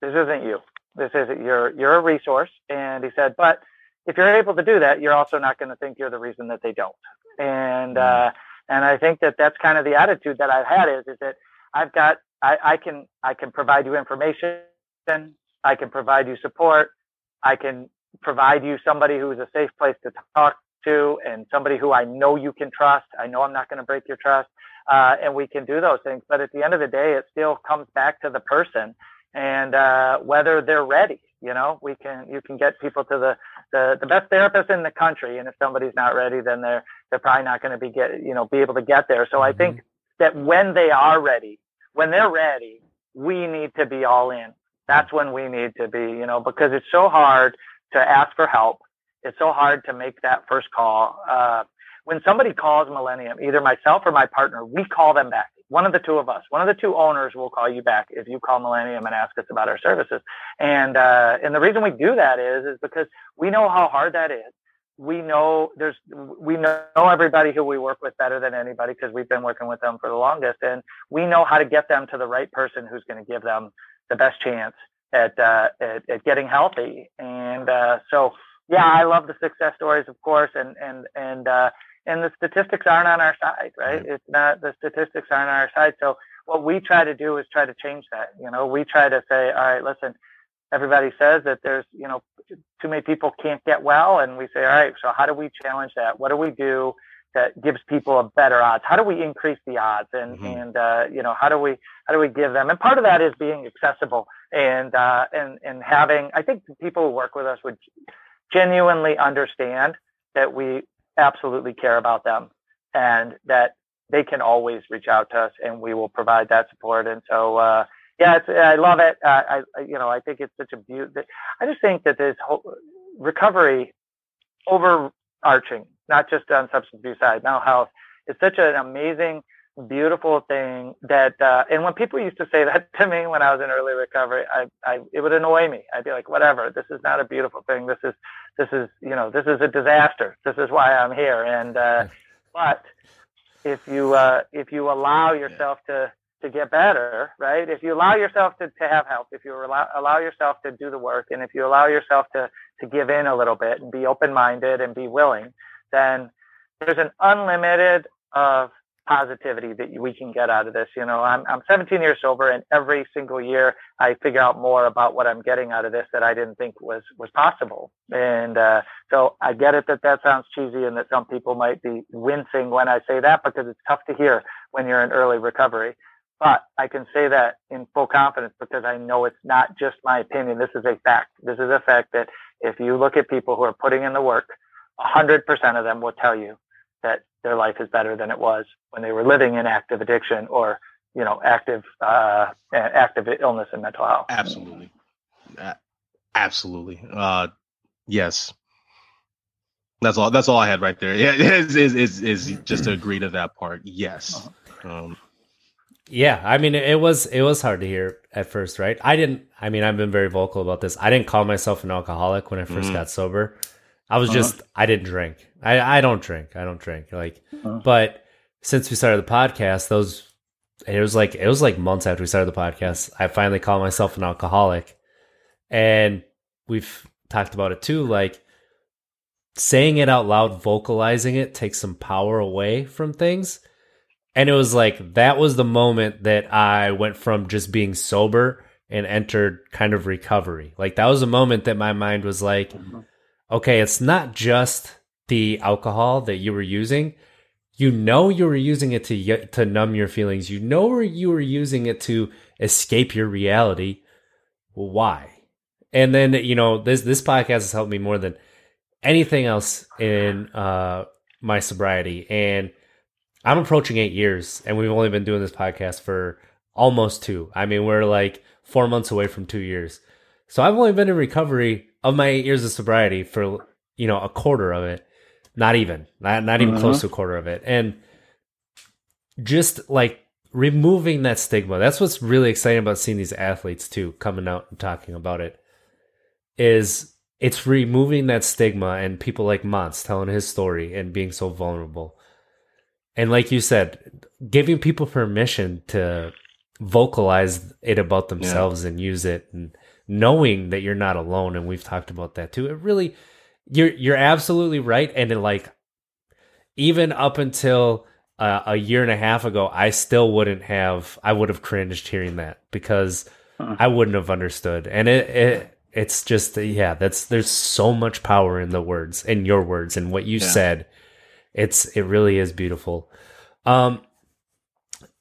This isn't you. This isn't you're you're a resource. And he said, but if you're able to do that, you're also not going to think you're the reason that they don't. And mm-hmm. uh, and I think that that's kind of the attitude that I've had is is that I've got I, I can I can provide you information, I can provide you support, I can provide you somebody who is a safe place to talk to and somebody who I know you can trust. I know I'm not going to break your trust. Uh, and we can do those things. But at the end of the day, it still comes back to the person and uh, whether they're ready. You know, we can you can get people to the, the the best therapist in the country, and if somebody's not ready, then they're they're probably not going to be get you know be able to get there. So mm-hmm. I think that when they are ready, when they're ready, we need to be all in. That's when we need to be, you know, because it's so hard to ask for help. It's so hard to make that first call. Uh, when somebody calls Millennium, either myself or my partner, we call them back one of the two of us, one of the two owners will call you back if you call Millennium and ask us about our services. And uh, and the reason we do that is is because we know how hard that is. We know there's we know everybody who we work with better than anybody because we've been working with them for the longest, and we know how to get them to the right person who's going to give them the best chance at uh, at, at getting healthy. And uh, so yeah, I love the success stories, of course, and and and uh, and the statistics aren't on our side, right? It's not the statistics aren't on our side. So what we try to do is try to change that. You know, we try to say, all right, listen, everybody says that there's, you know, too many people can't get well, and we say, all right, so how do we challenge that? What do we do that gives people a better odds? How do we increase the odds? And mm-hmm. and uh, you know, how do we how do we give them? And part of that is being accessible and uh, and and having. I think people who work with us would genuinely understand that we absolutely care about them and that they can always reach out to us and we will provide that support. And so, uh, yeah, it's, I love it. Uh, I, you know, I think it's such a beautiful, I just think that this whole recovery overarching, not just on substance abuse side, mental health is such an amazing beautiful thing that uh, and when people used to say that (laughs) to me when I was in early recovery, I, I it would annoy me. I'd be like, whatever, this is not a beautiful thing. This is this is you know this is a disaster. This is why I'm here. And uh, (laughs) but if you uh, if you allow yourself to to get better, right? If you allow yourself to, to have help, if you allow, allow yourself to do the work, and if you allow yourself to to give in a little bit and be open minded and be willing, then there's an unlimited of positivity that we can get out of this. You know, I'm, I'm 17 years sober and every single year I figure out more about what I'm getting out of this that I didn't think was, was possible. And, uh, so I get it that that sounds cheesy and that some people might be wincing when I say that because it's tough to hear when you're in early recovery. But I can say that in full confidence because I know it's not just my opinion. This is a fact. This is a fact that if you look at people who are putting in the work, 100% of them will tell you that their life is better than it was when they were living in active addiction or you know active uh, active illness and mental health. Absolutely, absolutely. Uh, yes, that's all. That's all I had right there. Yeah, (laughs) is is is, is just to agree to that part. Yes. Uh-huh. Um, yeah, I mean, it was it was hard to hear at first, right? I didn't. I mean, I've been very vocal about this. I didn't call myself an alcoholic when I 1st mm-hmm. got sober. I was uh-huh. just I didn't drink. I I don't drink. I don't drink. Like, uh-huh. but since we started the podcast, those it was like it was like months after we started the podcast. I finally called myself an alcoholic, and we've talked about it too. Like saying it out loud, vocalizing it takes some power away from things. And it was like that was the moment that I went from just being sober and entered kind of recovery. Like that was a moment that my mind was like, okay, it's not just the alcohol that you were using. you know you were using it to to numb your feelings. You know you were using it to escape your reality. Well, why? And then you know this this podcast has helped me more than anything else in uh, my sobriety. And I'm approaching eight years, and we've only been doing this podcast for almost two. I mean, we're like four months away from two years. So I've only been in recovery of my eight years of sobriety for you know a quarter of it not even, not not even uh-huh. close to a quarter of it. And just like removing that stigma. That's what's really exciting about seeing these athletes too coming out and talking about it. Is it's removing that stigma and people like Montee's telling his story and being so vulnerable. And like you said, giving people permission to vocalize it about themselves yeah. and use it and knowing that you're not alone and we've talked about that too. It really you're you're absolutely right, and it, like even up until uh, a year and a half ago, I still wouldn't have. I would have cringed hearing that because huh. I wouldn't have understood, and it, it it's just yeah. That's there's so much power in the words, in your words, and what you yeah. said. It's it really is beautiful. Um,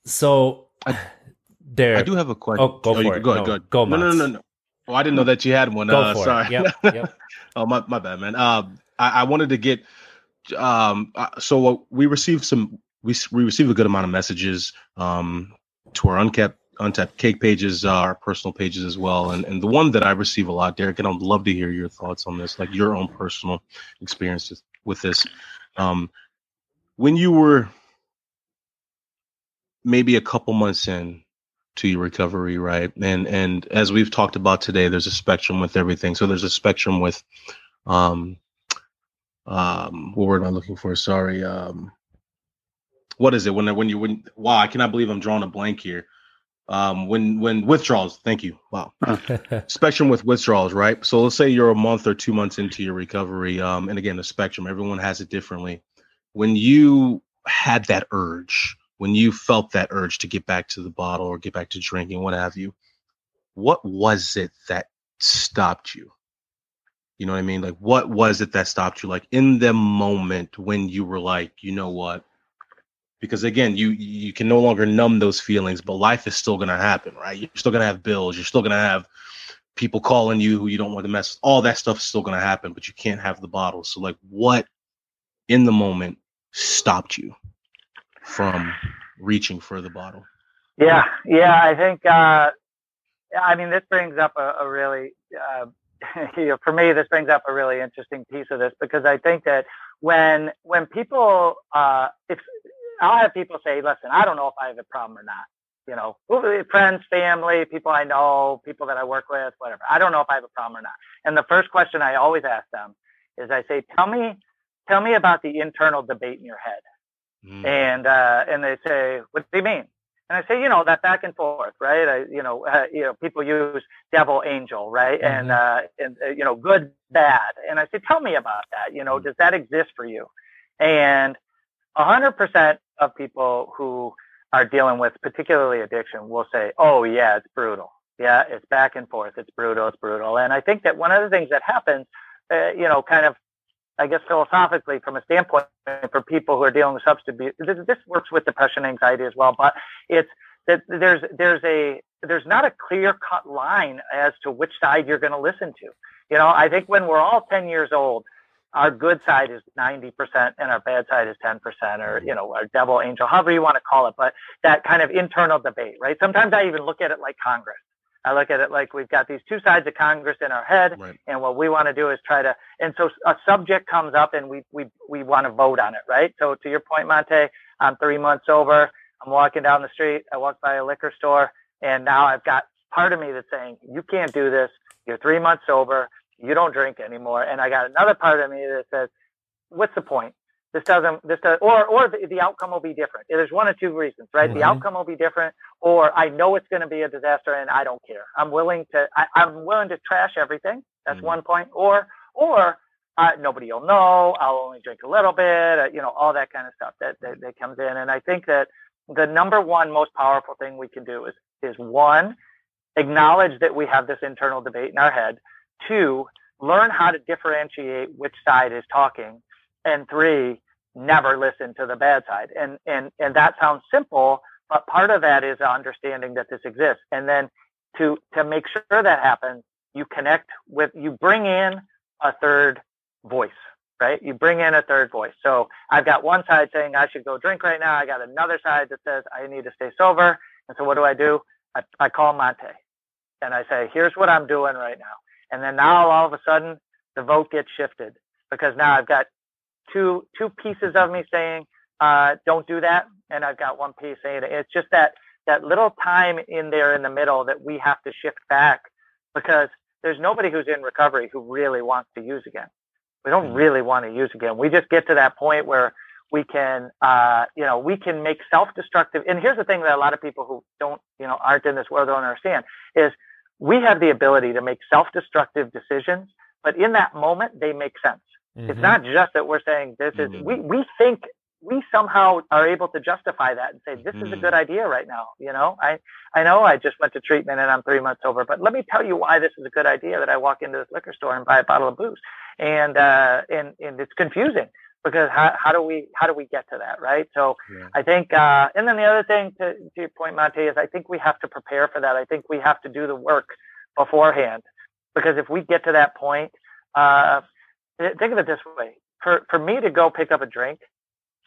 so I, there, I do have a question. Oh, go oh, for it. Go, no, go, go. No, no, no, no. Oh, I didn't know that you had one. Go uh, for sorry. It. Yep, (laughs) yep. oh, my, my bad, man. Uh, I, I wanted to get. Um, uh, so we received some. We we received a good amount of messages. Um, to our unkept Untapped Keg pages, uh, our personal pages as well, and and the one that I receive a lot, Derek, and I'd love to hear your thoughts on this, like your own personal experiences with this. Um, when you were maybe a couple months in to your recovery, right? And and as we've talked about today, there's a spectrum with everything. So there's a spectrum with um um what word am I looking for? Sorry. Um what is it when when you when wow, I cannot believe I'm drawing a blank here. Um when when withdrawals, thank you. Wow. (laughs) spectrum with withdrawals, right? So let's say you're a month or two months into your recovery. Um and again the spectrum, everyone has it differently. When you had that urge when you felt that urge to get back to the bottle or get back to drinking, what have you, what was it that stopped you? You know what I mean? Like, what was it that stopped you? Like in the moment when you were like, you know what? Because again, you you can no longer numb those feelings, but life is still gonna happen, right? You're still gonna have bills. You're still gonna have people calling you who you don't want to mess. All that stuff is still gonna happen, but you can't have the bottle. So, like, what in the moment stopped you? from reaching for the bottle? Yeah, yeah, I think. Uh, I mean, this brings up a, a really, uh, (laughs) you know, for me, this brings up a really interesting piece of this because I think that when when people, uh, if I'll have people say, "Listen, I don't know if I have a problem or not." You know, friends, family, people I know, people that I work with, whatever. I don't know if I have a problem or not. And the first question I always ask them is, I say, "Tell me, tell me about the internal debate in your head." Mm. And uh, and they say, "What do you mean?" And I say, you know, that back and forth, right? I, you know, uh, you know, people use devil, angel, right? Mm-hmm. And uh, and uh, you know, good, bad. And I say, tell me about that. You know, mm-hmm. does that exist for you? And a hundred percent of people who are dealing with particularly addiction will say, oh yeah, it's brutal. Yeah, it's back and forth. It's brutal. It's brutal. And I think that one of the things that happens, uh, you know, kind of I guess philosophically, from a standpoint for people who are dealing with substance abuse, this, this works with depression, anxiety as well. But it's that there's there's a there's not a clear cut line as to which side you're going to listen to. You know, I think when we're all 10 years old, our good side is 90% and our bad side is 10% or, you know, our devil angel, however you want to call it. But that kind of internal debate, right? Sometimes I even look at it like Congress. I look at it like we've got these two sides of Congress in our head, right. and what we want to do is try to. And so a subject comes up, and we we we want to vote on it, right? So to your point, Montee, I'm three months over. I'm walking down the street. I walk by a liquor store, and now I've got part of me that's saying, "You can't do this. You're three months sober. You don't drink anymore." And I got another part of me that says, "What's the point? This doesn't this does or or the, the outcome will be different. There's one or two reasons right? Mm-hmm. the outcome will be different or i know it's going to be a disaster and i don't care. I'm willing to I, am willing to trash everything. That's mm-hmm. one point. Or or uh, nobody will know. I'll only drink a little bit uh, you know all that kind of stuff that, that that comes in. And i think that the number one most powerful thing we can do is is one acknowledge that we have this internal debate in our head. Two learn how to differentiate which side is talking. And three never listen to the bad side. And and and that sounds simple, but part of that is understanding that this exists. And then to to make sure that happens, you connect with you bring in a third voice, right? You bring in a third voice. So I've got one side saying I should go drink right now. I got another side that says I need to stay sober. And so what do I do? I, I call Montee and I say, here's what I'm doing right now. And then now all of a sudden the vote gets shifted because now I've got two two pieces of me saying uh, don't do that, and I've got one piece saying it. It's just that that little time in there in the middle that we have to shift back because there's nobody who's in recovery who really wants to use again. We don't mm-hmm. really want to use again. We just get to that point where we can, uh, you know, we can make self-destructive. And here's the thing that a lot of people who don't, you know, aren't in this world don't understand is we have the ability to make self-destructive decisions, but in that moment they make sense. Mm-hmm. It's not just that we're saying this is, mm-hmm. we, we think we somehow are able to justify that and say, this mm-hmm. is a good mm-hmm. idea right now. You know, I, I know I just went to treatment and I'm three months over, but let me tell you why this is a good idea that I walk into this liquor store and buy a bottle of booze. And, uh, and, and it's confusing because how, how do we, how do we get to that? Right. So yeah. I think, uh, and then the other thing to, to your point, Montee, is I think we have to prepare for that. I think we have to do the work beforehand because if we get to that point, uh, think of it this way: for for me to go pick up a drink,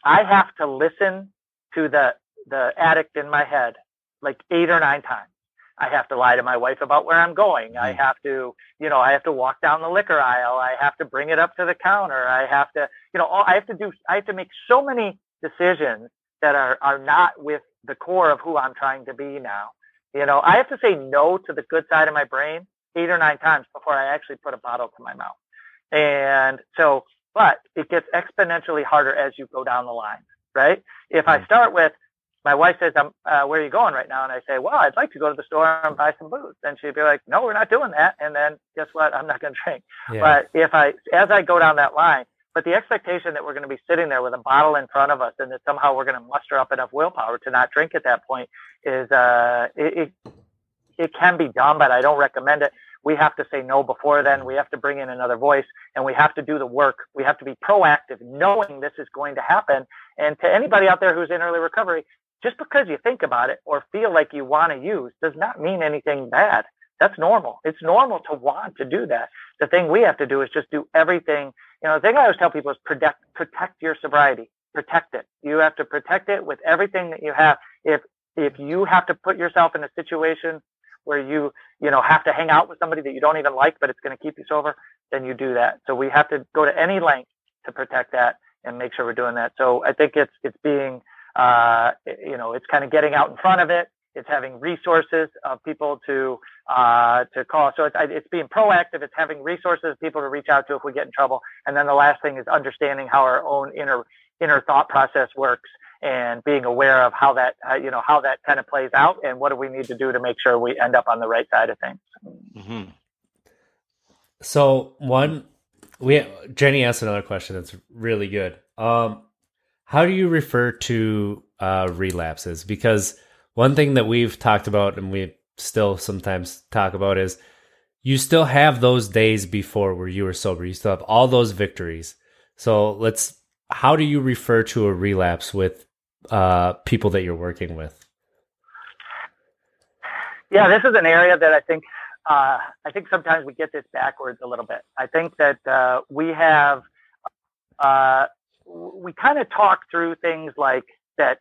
I have to listen to the the addict in my head like eight or nine times. I have to lie to my wife about where I'm going. I mm-hmm. have to, you know, I have to walk down the liquor aisle. I have to bring it up to the counter. I have to, you know, I have to do, I have to make so many decisions that are, are not with the core of who I'm trying to be now. You know, I have to say no to the good side of my brain eight or nine times before I actually put a bottle to my mouth. And so, but it gets exponentially harder as you go down the line, right? If I mm. start with, my wife says, "I'm uh, where are you going right now?" And I say, "Well, I'd like to go to the store and buy some booze." And she'd be like, "No, we're not doing that." And then guess what? I'm not going to drink. Yeah. But if I, as I go down that line, but the expectation that we're going to be sitting there with a bottle in front of us and that somehow we're going to muster up enough willpower to not drink at that point is, uh, it, it, it can be done, but I don't recommend it we have to say no before then. We have to bring in another voice and we have to do the work. We have to be proactive, knowing this is going to happen. And to anybody out there who's in early recovery, just because you think about it or feel like you want to use does not mean anything bad. That's normal. It's normal to want to do that. The thing we have to do is just do everything. You know, the thing I always tell people is protect, protect your sobriety. Protect it. You have to protect it with everything that you have. If, if you have to put yourself in a situation where you you know have to hang out with somebody that you don't even like, but it's going to keep you sober, then you do that. So we have to go to any length to protect that and make sure we're doing that. So I think it's it's being uh, you know it's kind of getting out in front of it. It's having resources of people to uh, to call. So it's it's being proactive. It's having resources, people to reach out to if we get in trouble. And then the last thing is understanding how our own inner inner thought process works and being aware of how that uh, you know how that kind of plays out and what do we need to do to make sure we end up on the right side of things. Mm-hmm. so one we jenny asked another question that's really good. Um, how do you refer to uh, relapses? Because one thing that we've talked about and we still sometimes talk about is you still have those days before where you were sober. You still have all those victories. So let's how do you refer to a relapse with uh, people that you're working with? Yeah, this is an area that I think uh, I think sometimes we get this backwards a little bit. I think that uh, we have uh, we kind of talk through things like that.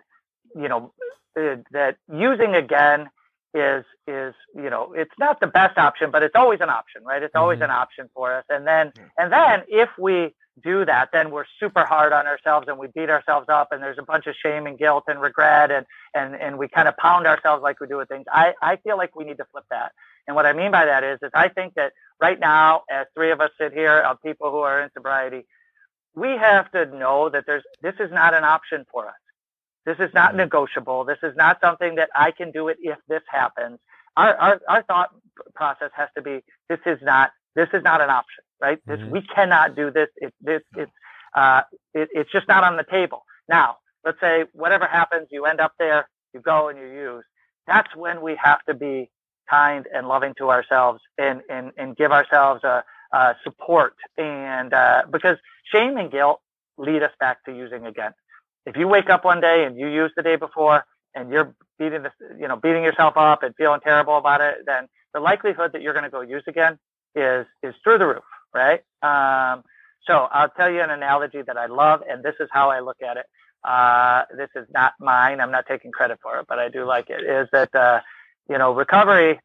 You know, uh, that using again is is you know it's not the best option, but it's always an option, right? It's always mm-hmm. an option for us. And then and then if we do that, then we're super hard on ourselves and we beat ourselves up and there's a bunch of shame and guilt and regret and and and we kind of pound ourselves like we do with things. I I feel like we need to flip that. And what I mean by that is is I think that right now, as three of us sit here of people who are in sobriety, we have to know that there's this is not an option for us. This is not mm-hmm. negotiable. This is not something that I can do it if this happens. Our, our, our thought process has to be this is not this is not an option, right? Mm-hmm. we cannot do this. It, this it's uh, it, it's just not on the table. Now, let's say whatever happens, you end up there, you go and you use. That's when we have to be kind and loving to ourselves and and and give ourselves a, a support and uh, because shame and guilt lead us back to using again. If you wake up one day and you used the day before and you're beating this, you know, beating yourself up and feeling terrible about it, then the likelihood that you're going to go use again is is through the roof, right? Um, so I'll tell you an analogy that I love, and this is how I look at it. Uh, this is not mine. I'm not taking credit for it, but I do like it. Is that uh, you know recovery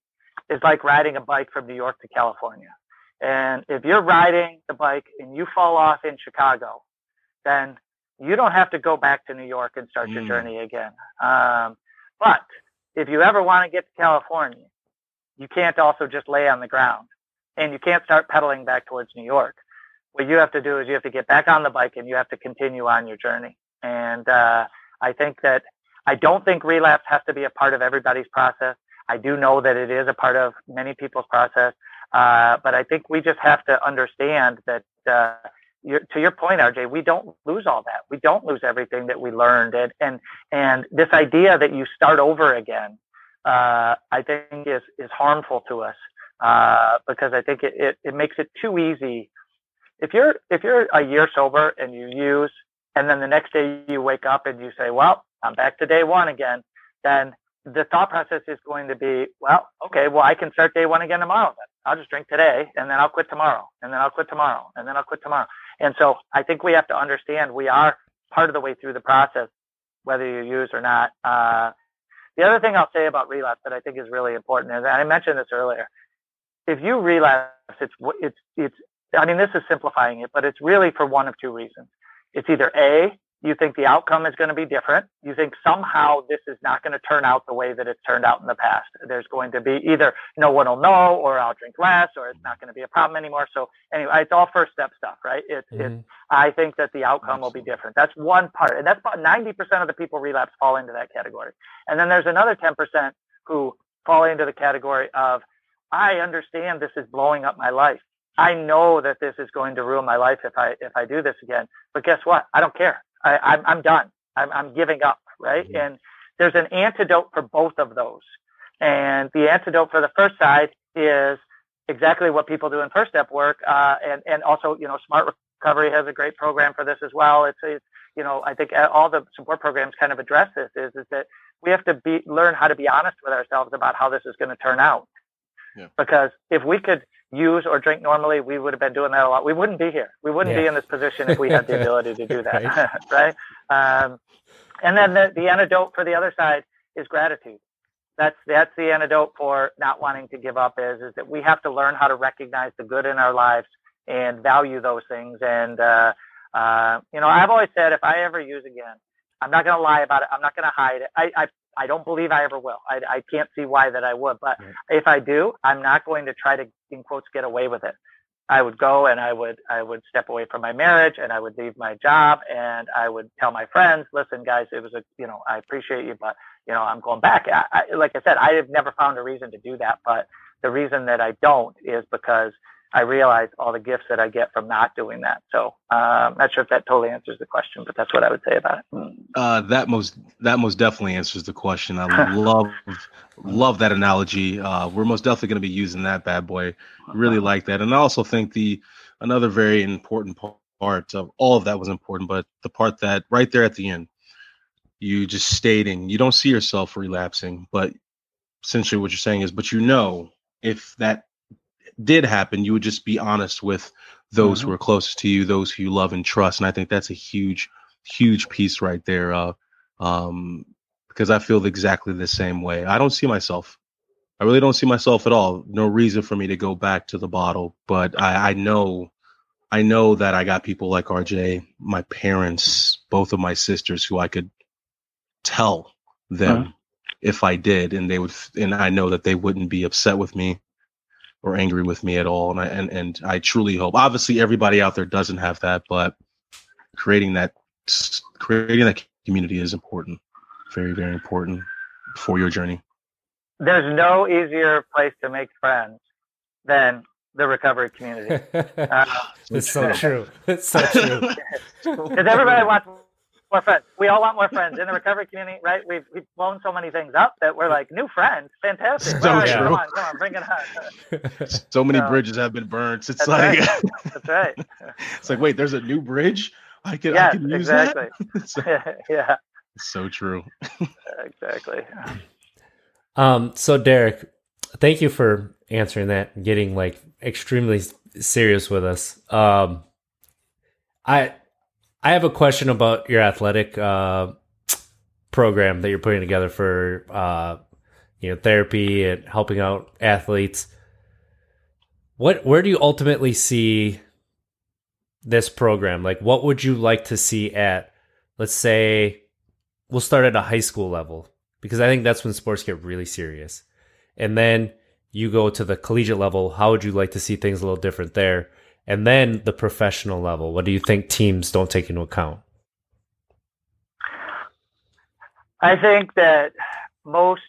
is like riding a bike from New York to California. And if you're riding the bike and you fall off in Chicago, then you don't have to go back to New York and start mm. your journey again. Um, but if you ever want to get to California, you can't also just lay on the ground and you can't start pedaling back towards New York. What you have to do is you have to get back on the bike and you have to continue on your journey. And uh, I think that I don't think relapse has to be a part of everybody's process. I do know that it is a part of many people's process, uh, but I think we just have to understand that. Uh, to your point, RJ, we don't lose all that. We don't lose everything that we learned, and and and this idea that you start over again, uh, I think is is harmful to us uh, because I think it, it it makes it too easy. If you're if you're a year sober and you use, and then the next day you wake up and you say, "Well, I'm back to day one again," then the thought process is going to be, well, okay, well, I can start day one again tomorrow. Then I'll just drink today, and then I'll quit tomorrow, and then I'll quit tomorrow, and then I'll quit tomorrow. And so I think we have to understand we are part of the way through the process, whether you use or not. Uh, the other thing I'll say about relapse that I think is really important is, and I mentioned this earlier, if you relapse, it's it's it's. I mean, this is simplifying it, but it's really for one of two reasons. It's either a you think the outcome is going to be different. You think somehow this is not going to turn out the way that it's turned out in the past. There's going to be either no one will know or I'll drink less or it's not going to be a problem anymore. So anyway, it's all first step stuff, right? It's, mm-hmm. it's, I think that the outcome will be different. That's one part. And that's about 90% of the people relapse fall into that category. And then there's another 10% who fall into the category of, I understand this is blowing up my life. I know that this is going to ruin my life if I if I do this again. But guess what? I don't care. I, I'm, I'm done. I'm, I'm giving up, right? Mm-hmm. And there's an antidote for both of those. And the antidote for the first side is exactly what people do in first step work. Uh, and, and also, you know, Smart Recovery has a great program for this as well. It's, it's, you know, I think all the support programs kind of address this is, is that we have to be, learn how to be honest with ourselves about how this is going to turn out. Yeah. Because if we could use or drink normally, we would have been doing that a lot. We wouldn't be here. We wouldn't yeah. be in this position if we had the (laughs) ability to do that, right? (laughs) right? Um, and then the, the antidote for the other side is gratitude. That's that's the antidote for not wanting to give up. Is is that we have to learn how to recognize the good in our lives and value those things. And uh, uh, you know, I've always said if I ever use again, I'm not going to lie about it. I'm not going to hide it. I, I I don't believe I ever will. I, I can't see why that I would. But right. if I do, I'm not going to try to, in quotes, get away with it. I would go and I would I would step away from my marriage and I would leave my job and I would tell my friends, listen, guys, it was a you know I appreciate you, but you know I'm going back. I, I, like I said, I have never found a reason to do that, but the reason that I don't is because I realize all the gifts that I get from not doing that. So um, not sure if that totally answers the question, but that's what I would say about it. Uh, that most that most definitely answers the question. I love (laughs) love that analogy. Uh, we're most definitely going to be using that bad boy. Really like that, and I also think the another very important part of all of that was important, but the part that right there at the end, you just stating you don't see yourself relapsing, but essentially what you're saying is, but you know if that did happen, you would just be honest with those mm-hmm. who are closest to you, those who you love and trust. And I think that's a huge, huge piece right there. Uh, um, because I feel exactly the same way. I don't see myself. I really don't see myself at all. No reason for me to go back to the bottle, but I, I know, I know that I got people like RJ, my parents, both of my sisters, who I could tell them uh-huh. if I did, and they would, and I know that they wouldn't be upset with me or angry with me at all. And I, and, and I truly hope, obviously everybody out there doesn't have that, but creating that, creating that community is important. Very, very important for your journey. There's no easier place to make friends than the recovery community. (laughs) Uh, it's so (laughs) true. It's so true. (laughs) Because everybody wants more friends. We all want more friends in the recovery community, right? We've we've blown so many things up that we're like new friends, fantastic. So right, Come on, come on, bring it on. (laughs) so many so, bridges have been burned. It's like right. (laughs) that's right. it's like wait, there's a new bridge. I can, yes, I can use exactly. (laughs) that. yeah. So true. exactly. Um, so Derek, thank you for answering that, getting like extremely serious with us. Um, I I have a question about your athletic uh, program that you're putting together for uh, you know therapy and helping out athletes. What where do you ultimately see this program? Like, what would you like to see at, let's say, we'll start at a high school level because I think that's when sports get really serious, and then you go to the collegiate level. How would you like to see things a little different there? And then the professional level, what do you think teams don't take into account? I think that most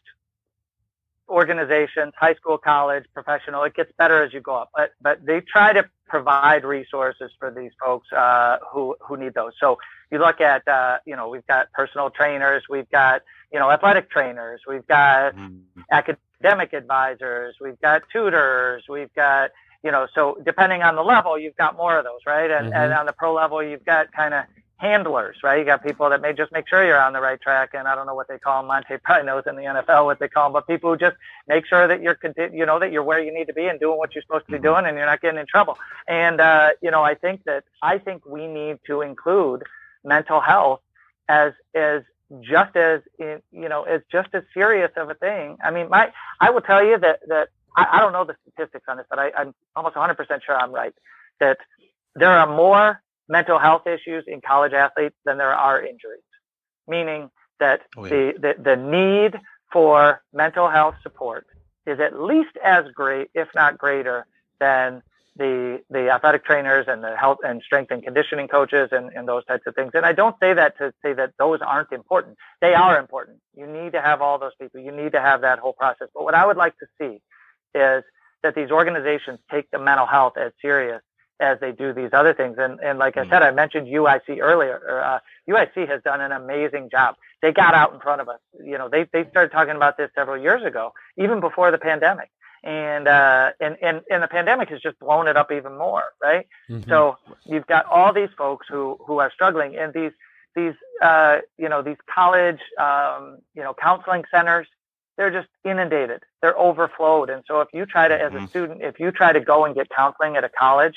organizations, high school, college, professional, it gets better as you go up, but but they try to provide resources for these folks uh, who who need those. So you look at uh, you know we've got personal trainers, we've got you know athletic trainers, we've got mm-hmm. academic advisors, we've got tutors, we've got you know so depending on the level, you've got more of those, right? And mm-hmm. and on the pro level, you've got kind of handlers, right? You got people that may just make sure you're on the right track, and I don't know what they call them. Montee probably knows in the NFL what they call them, but people who just make sure that you're, you know, that you're where you need to be and doing what you're supposed to be mm-hmm. doing, and you're not getting in trouble. And uh, you know, I think that I think we need to include mental health as as just as you know as just as serious of a thing. I mean, my I will tell you that that I, I don't know the statistics on this, but I, I'm almost 100% sure I'm right that there are more mental health issues in college athletes than there are injuries, meaning that oh, yeah. the, the, the need for mental health support is at least as great, if not greater, than the the athletic trainers and the health and strength and conditioning coaches and, and those types of things. And I don't say that to say that those aren't important. They are important. You need to have all those people. You need to have that whole process. But what I would like to see is that these organizations take the mental health as serious as they do these other things. And and like I mm. said, I mentioned UIC earlier. Uh, UIC has done an amazing job. They got out in front of us. You know, they they started talking about this several years ago, even before the pandemic. And uh, and and and the pandemic has just blown it up even more, right? Mm-hmm. So you've got all these folks who who are struggling, and these these uh, you know these college um, you know counseling centers they're just inundated they're overflowed and so if you try to as a mm-hmm. student if you try to go and get counseling at a college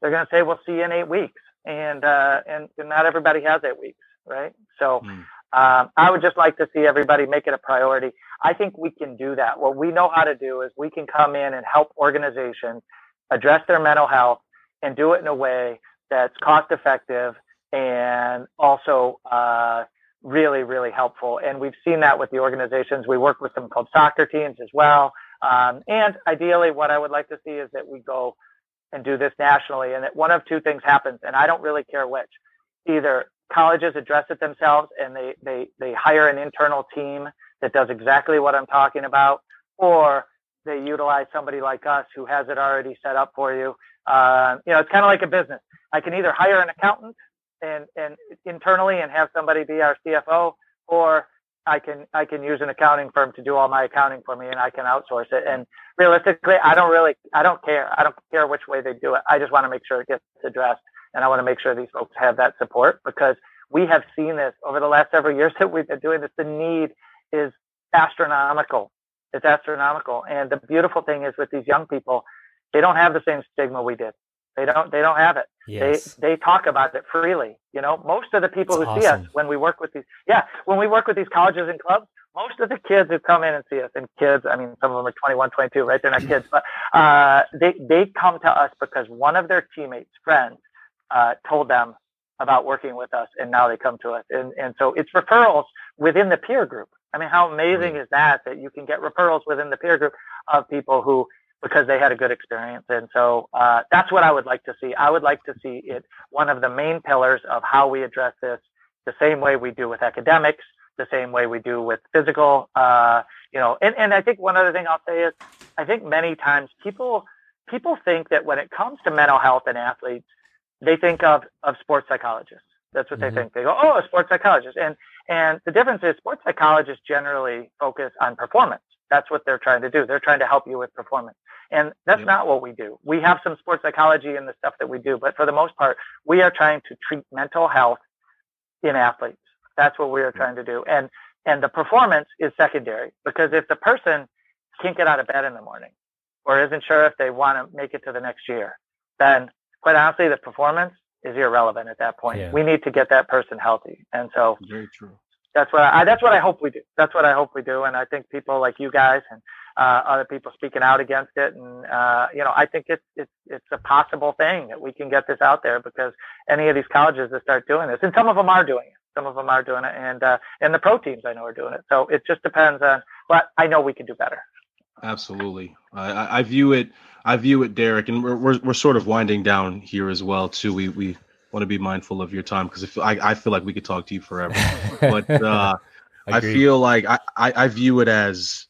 they're going to say, "We'll see you in eight weeks," and uh, and, and not everybody has eight weeks, right? So. Mm. Um, I would just like to see everybody make it a priority. I think we can do that. What we know how to do is we can come in and help organizations address their mental health and do it in a way that's cost effective and also uh, really, really helpful. And we've seen that with the organizations. We work with them called soccer teams as well. Um, and ideally, what I would like to see is that we go and do this nationally and that one of two things happens and i don't really care which either colleges address it themselves and they they they hire an internal team that does exactly what i'm talking about or they utilize somebody like us who has it already set up for you uh, you know it's kind of like a business i can either hire an accountant and and internally and have somebody be our cfo or I can I can use an accounting firm to do all my accounting for me, and I can outsource it. And realistically, I don't really I don't care. I don't care which way they do it. I just want to make sure it gets addressed, and I want to make sure these folks have that support because we have seen this over the last several years (laughs) that we've been doing this. The need is astronomical. It's astronomical, and the beautiful thing is with these young people, they don't have the same stigma we did. They don't. They don't have it. Yes. They they talk about it freely. You know, most of the people That's who awesome. see us when we work with these, yeah, when we work with these colleges and clubs, most of the kids who come in and see us, and kids, I mean, some of them are 21, 22, right? They're not kids, but uh, they they come to us because one of their teammates, friends, uh, told them about working with us, and now they come to us, and and so it's referrals within the peer group. I mean, how amazing is that that you can get referrals within the peer group of people who because they had a good experience. And so uh, that's what I would like to see. I would like to see it one of the main pillars of how we address this, the same way we do with academics, the same way we do with physical. Uh, you know, and, and I think one other thing I'll say is, I think many times people people think that when it comes to mental health and athletes, they think of of sports psychologists. That's what mm-hmm. they think. They go, oh, a sports psychologist. And and the difference is sports psychologists generally focus on performance That's what they're trying to do. They're trying to help you with performance. And that's not what we do. We have some sports psychology in the stuff that we do, but for the most part, we are trying to treat mental health in athletes. That's what we are trying to do. And and the performance is secondary because if the person can't get out of bed in the morning or isn't sure if they want to make it to the next year, then quite honestly, the performance is irrelevant at that point. Yeah. We need to get that person healthy. And so very true. That's what I, that's what I hope we do. That's what I hope we do. And I think people like you guys and uh, other people speaking out against it. And, uh, you know, I think it's, it's, it's a possible thing that we can get this out there because any of these colleges that start doing this, and some of them are doing it. Some of them are doing it, and uh, and the pro teams I know are doing it. So it just depends on. But I know we can do better. Absolutely, I, I view it. I view it, Derek, and we're, we're we're sort of winding down here as well too. We we want to be mindful of your time because I, I feel like we could talk to you forever. (laughs) but uh, I feel like I, I, I view it as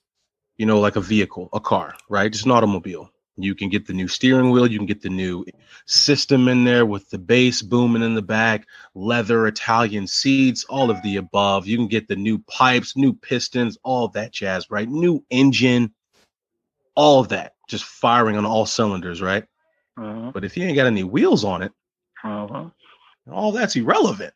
you know like a vehicle, a car, right? Just an automobile. You can get the new steering wheel. You can get the new system in there with the bass booming in the back, leather, Italian seats, all of the above. You can get the new pipes, new pistons, all that jazz, right? New engine, all of that just firing on all cylinders, right? Uh-huh. But if you ain't got any wheels on it, uh-huh. all that's irrelevant.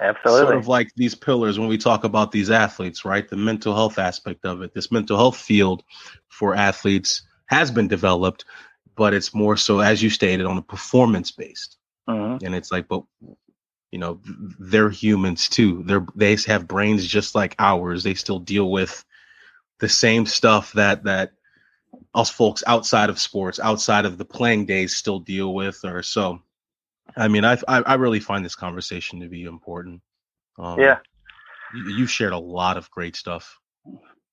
Absolutely. Sort of like these pillars when we talk about these athletes, right? The mental health aspect of it. This mental health field for athletes has been developed, but it's more so, as you stated, on a performance based. Mm-hmm. And it's like, but you know, they're humans too. They're they have brains just like ours. They still deal with the same stuff that that us folks outside of sports, outside of the playing days, still deal with. Or so. I mean, I I, I really find this conversation to be important. Um, yeah, you, you shared a lot of great stuff.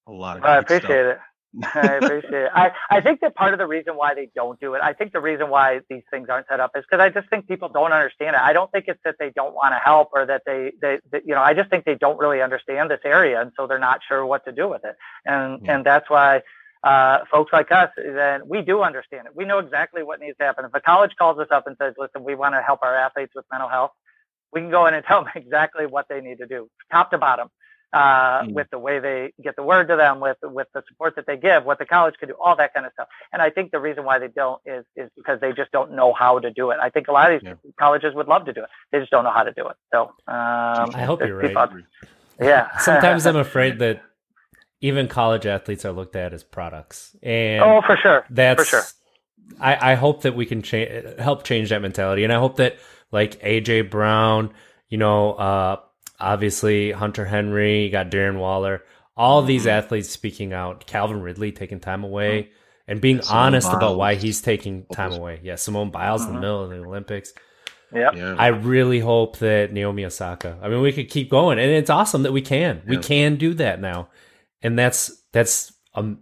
A lot of. I appreciate stuff. it. I appreciate it. I, I think that part of the reason why they don't do it, I think the reason why these things aren't set up is because I just think people don't understand it. I don't think it's that they don't want to help or that they, they, they, you know, I just think they don't really understand this area. And so they're not sure what to do with it. And, yeah. and that's why, uh, folks like us, then we do understand it. We know exactly what needs to happen. If a college calls us up and says, listen, we want to help our athletes with mental health, we can go in and (laughs) tell them exactly what they need to do, top to bottom uh, mm. with the way they get the word to them, with with the support that they give, what the college can do, all that kind of stuff. And I think the reason why they don't is is because they just don't know how to do it. I think a lot of these yeah. colleges would love to do it, they just don't know how to do it. So um, I hope you're right. Out, yeah. (laughs) Sometimes I'm afraid that even college athletes are looked at as products, and oh, for sure, that's for sure. I, I hope that we can cha- help change that mentality, and I hope that like AJ Brown, you know, uh, obviously Hunter Henry, you got Darren Waller, all these mm-hmm. athletes speaking out. Calvin Ridley taking time away mm-hmm. and being Simone honest Biles. about why he's taking time away. Yeah, Simone Biles in the mm-hmm. middle of the Olympics. Yep. Yeah. I really hope that Naomi Osaka. I mean, we could keep going, and it's awesome that we can. We can do that now, and that's that's um,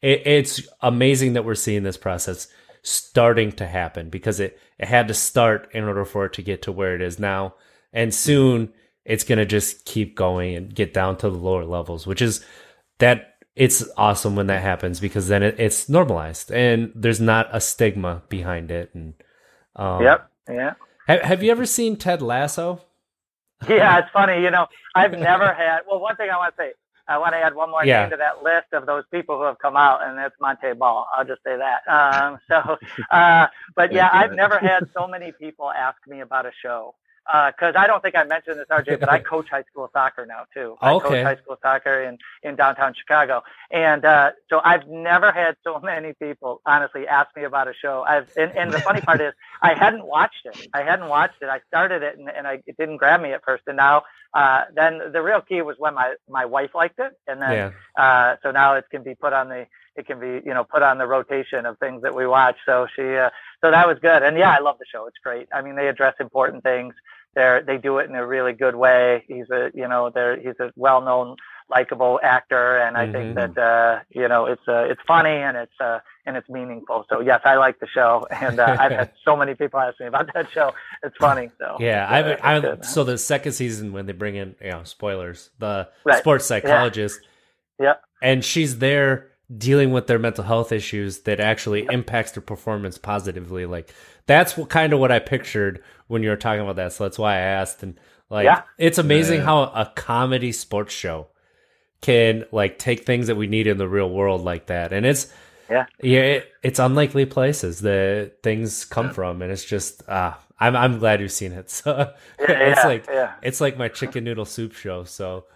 it, it's amazing that we're seeing this process starting to happen because it it had to start in order for it to get to where it is now, and soon it's going to just keep going and get down to the lower levels, which is that it's awesome when that happens because then it, it's normalized and there's not a stigma behind it. And um, yep, yeah. Have, have you ever seen Ted Lasso? Yeah, it's (laughs) funny. You know, I've never had. Well, one thing I want to say, I want to add one more yeah. name to that list of those people who have come out, and that's Montee Ball. I'll just say that. Um, so, uh, but yeah, I've never had so many people ask me about a show because uh, I don't think I mentioned this, RJ, but I (laughs) coach high school soccer now too. I okay. coach high school soccer in in downtown Chicago, and uh, so I've never had so (laughs) many people honestly ask me about a show. I've and, and the funny part is I hadn't watched it. I hadn't watched it. I started it and, and I, it didn't grab me at first, and now uh, then the real key was when my my wife liked it, and then yeah. uh, so now it can be put on the it can be you know put on the rotation of things that we watch. So she uh, so that was good, and yeah, I love the show. It's great. I mean, they address important things. They're they do it in a really good way. He's a you know they're he's a well known likable actor, and I mm-hmm. think that uh, you know it's uh, it's funny and it's uh, and it's meaningful. So yes, I like the show, (laughs) and uh, I've had so many people ask me about that show. It's funny. So (laughs) yeah, uh, I've, I've so the second season when they bring in you know spoilers, the right. sports psychologist, yeah. Yep. and she's there dealing with their mental health issues that actually impacts their performance positively. Like that's what kind of what I pictured when you were talking about that. So that's why I asked. And like, yeah. it's amazing yeah. how a comedy sports show can like take things that we need in the real world like that, and it's yeah, yeah, it, it's unlikely places that things come yeah. from, and it's just ah, I'm I'm glad you've seen it. (laughs) So yeah, it's yeah, like yeah. it's like my chicken noodle soup show. So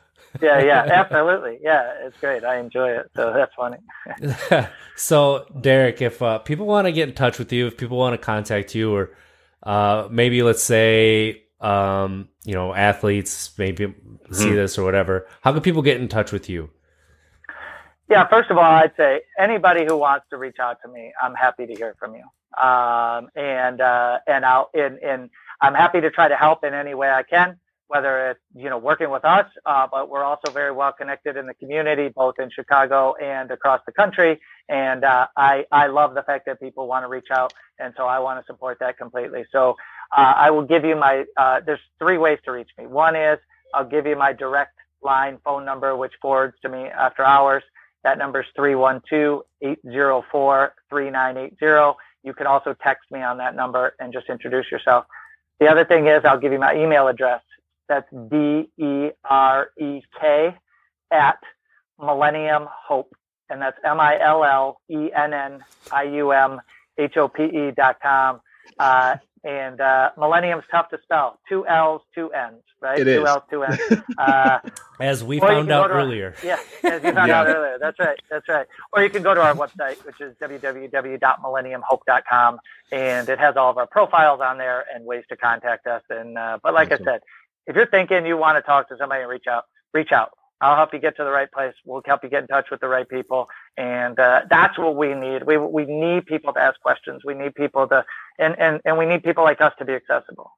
yeah, yeah, absolutely, yeah, it's great. I enjoy it, so that's funny. (laughs) so Derek, if uh, people want to get in touch with you, if people want to contact you, or uh, maybe let's say um, you know athletes maybe mm-hmm. see this or whatever, how can people get in touch with you? Yeah, first of all, I'd say anybody who wants to reach out to me, I'm happy to hear from you. Um, and uh, and I'll and, and I'm happy to try to help in any way I can, whether it's you know working with us, uh, but we're also very well connected in the community, both in Chicago and across the country. And uh, I I love the fact that people want to reach out, and so I want to support that completely. So uh, I will give you my. Uh, there's three ways to reach me. One is I'll give you my direct line phone number, which forwards to me after hours. That number is 312-804-3980. You can also text me on that number and just introduce yourself. The other thing is I'll give you my email address. That's D-E-R-E-K at Millennium Hope. And that's M-I-L-L-E-N-N-I-U-M H-O-P-E dot com. Uh, and uh, Millennium's tough to spell. Two L's, two N's, right? It two is. L's, two N's. Uh, (laughs) as we found out our, earlier. Yeah, as you found yeah. out earlier. That's right. That's right. Or you can go to our website, which is www.millenniumhope.com, and it has all of our profiles on there and ways to contact us. And uh, but like awesome. I said, if you're thinking you want to talk to somebody and reach out, reach out. I'll help you get to the right place. We'll help you get in touch with the right people. And uh, that's what we need. We, we need people to ask questions. We need people to, and, and, and we need people like us to be accessible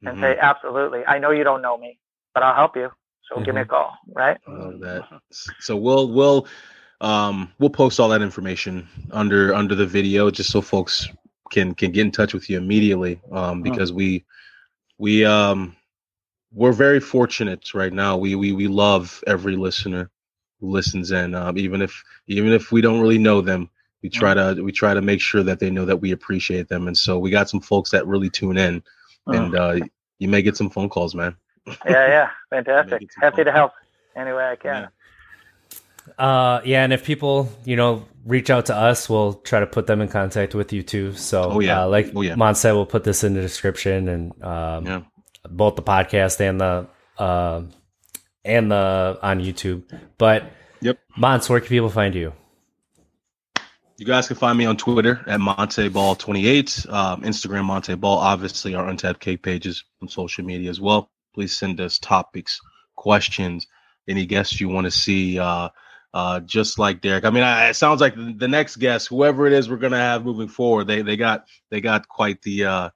and mm-hmm. say, absolutely. I know you don't know me, but I'll help you. So mm-hmm. give me a mm-hmm. call. Right. that. So we'll, we'll, um, we'll post all that information under, under the video just so folks can, can get in touch with you immediately. Um, oh. because oh. we, we, um, we're very fortunate right now. We we we love every listener who listens in, um, even if even if we don't really know them. We try to we try to make sure that they know that we appreciate them, and so we got some folks that really tune in, and uh, you may get some phone calls, man. yeah, yeah, (laughs) fantastic. Happy to help any way I can. Yeah. Uh, yeah, and if people, you know, reach out to us, we'll try to put them in contact with you too. So, oh, yeah. Uh, like oh, yeah. Mon said, we'll put this in the description and um, yeah both the podcast and the uh, and the on YouTube. But yep, Monts, where can people find you? You guys can find me on Twitter at MonteBall28, um, Instagram MonteBall, obviously our Untapped Keg pages on social media as well. Please send us topics, questions, any guests you want to see. Uh, uh, just like Derek. I mean, I, it sounds like the, the next guest, whoever it is, we're gonna have moving forward. They they got they got quite the uh,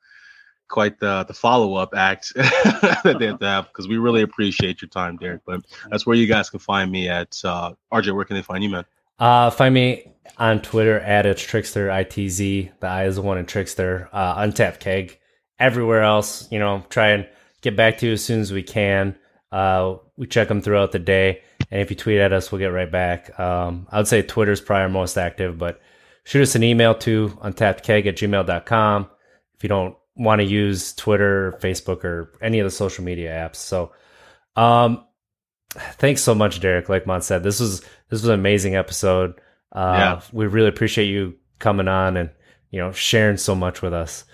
quite the the follow up act (laughs) that they have to have because we really appreciate your time, Derek. But that's where you guys can find me at uh, RJ. Where can they find you, man? Uh, find me on Twitter at it's trickster itz. The I is the one in trickster. Uh, untapped keg. Everywhere else, you know, try and get back to you as soon as we can. Uh, we check them throughout the day, and if you tweet at us, we'll get right back. Um, I would say Twitter's probably our most active, but shoot us an email to untappedkeg at gmail.com. If you don't want to use Twitter, Facebook, or any of the social media apps. So, um, thanks so much, Derek. Like Mon said, this was this was an amazing episode. Uh, yeah. we really appreciate you coming on and you know sharing so much with us.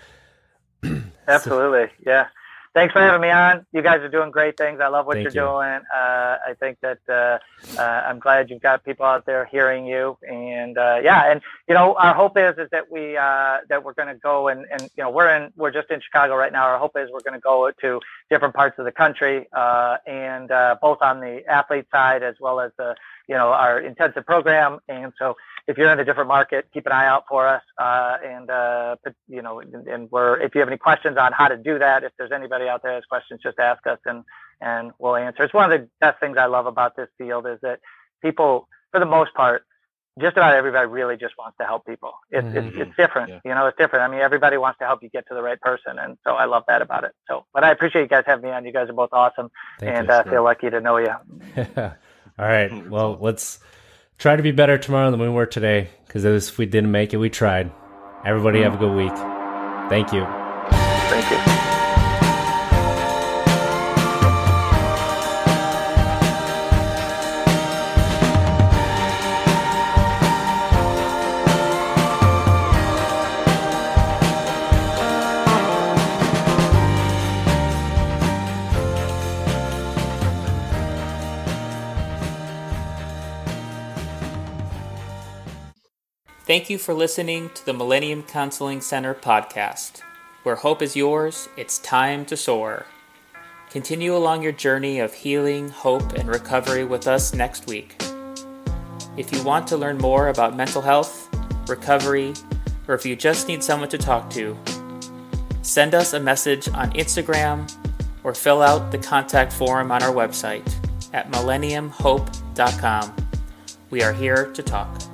(clears throat) Absolutely, so, yeah thanks for having me on. You guys are doing great things. I love what Thank you're you. doing. Uh, I think that uh, uh, I'm glad you've got people out there hearing you. And uh, yeah, and you know, our hope is is that we uh, that we're going to go and and you know we're in we're just in Chicago right now. Our hope is we're going to go to different parts of the country uh, and both on the athlete side as well as the you know our intensive program. And so if you're in a different market, keep an eye out for us. Uh, and, uh, you know, and, and, we're, if you have any questions on how to do that, if there's anybody out there that has questions, just ask us and, and we'll answer. It's one of the best things I love about this field is that people, for the most part, just about everybody really just wants to help people. It's, mm-hmm. it's, it's different, yeah. you know, it's different. I mean, everybody wants to help you get to the right person. And so I love that about it. So, but I appreciate you guys having me on. You guys are both awesome Thank and, uh, feel lucky to know you. (laughs) All right. (laughs) Well, let's, try to be better tomorrow than we were today because if we didn't make it, we tried. Everybody have a good week. Thank you. Thank you. Thank you for listening to the Millennium Counseling Center podcast. Where hope is yours, it's time to soar. Continue along your journey of healing, hope, and recovery with us next week. If you want to learn more about mental health, recovery, or if you just need someone to talk to, send us a message on Instagram or fill out the contact form on our website at millenniumhope.com. We are here to talk.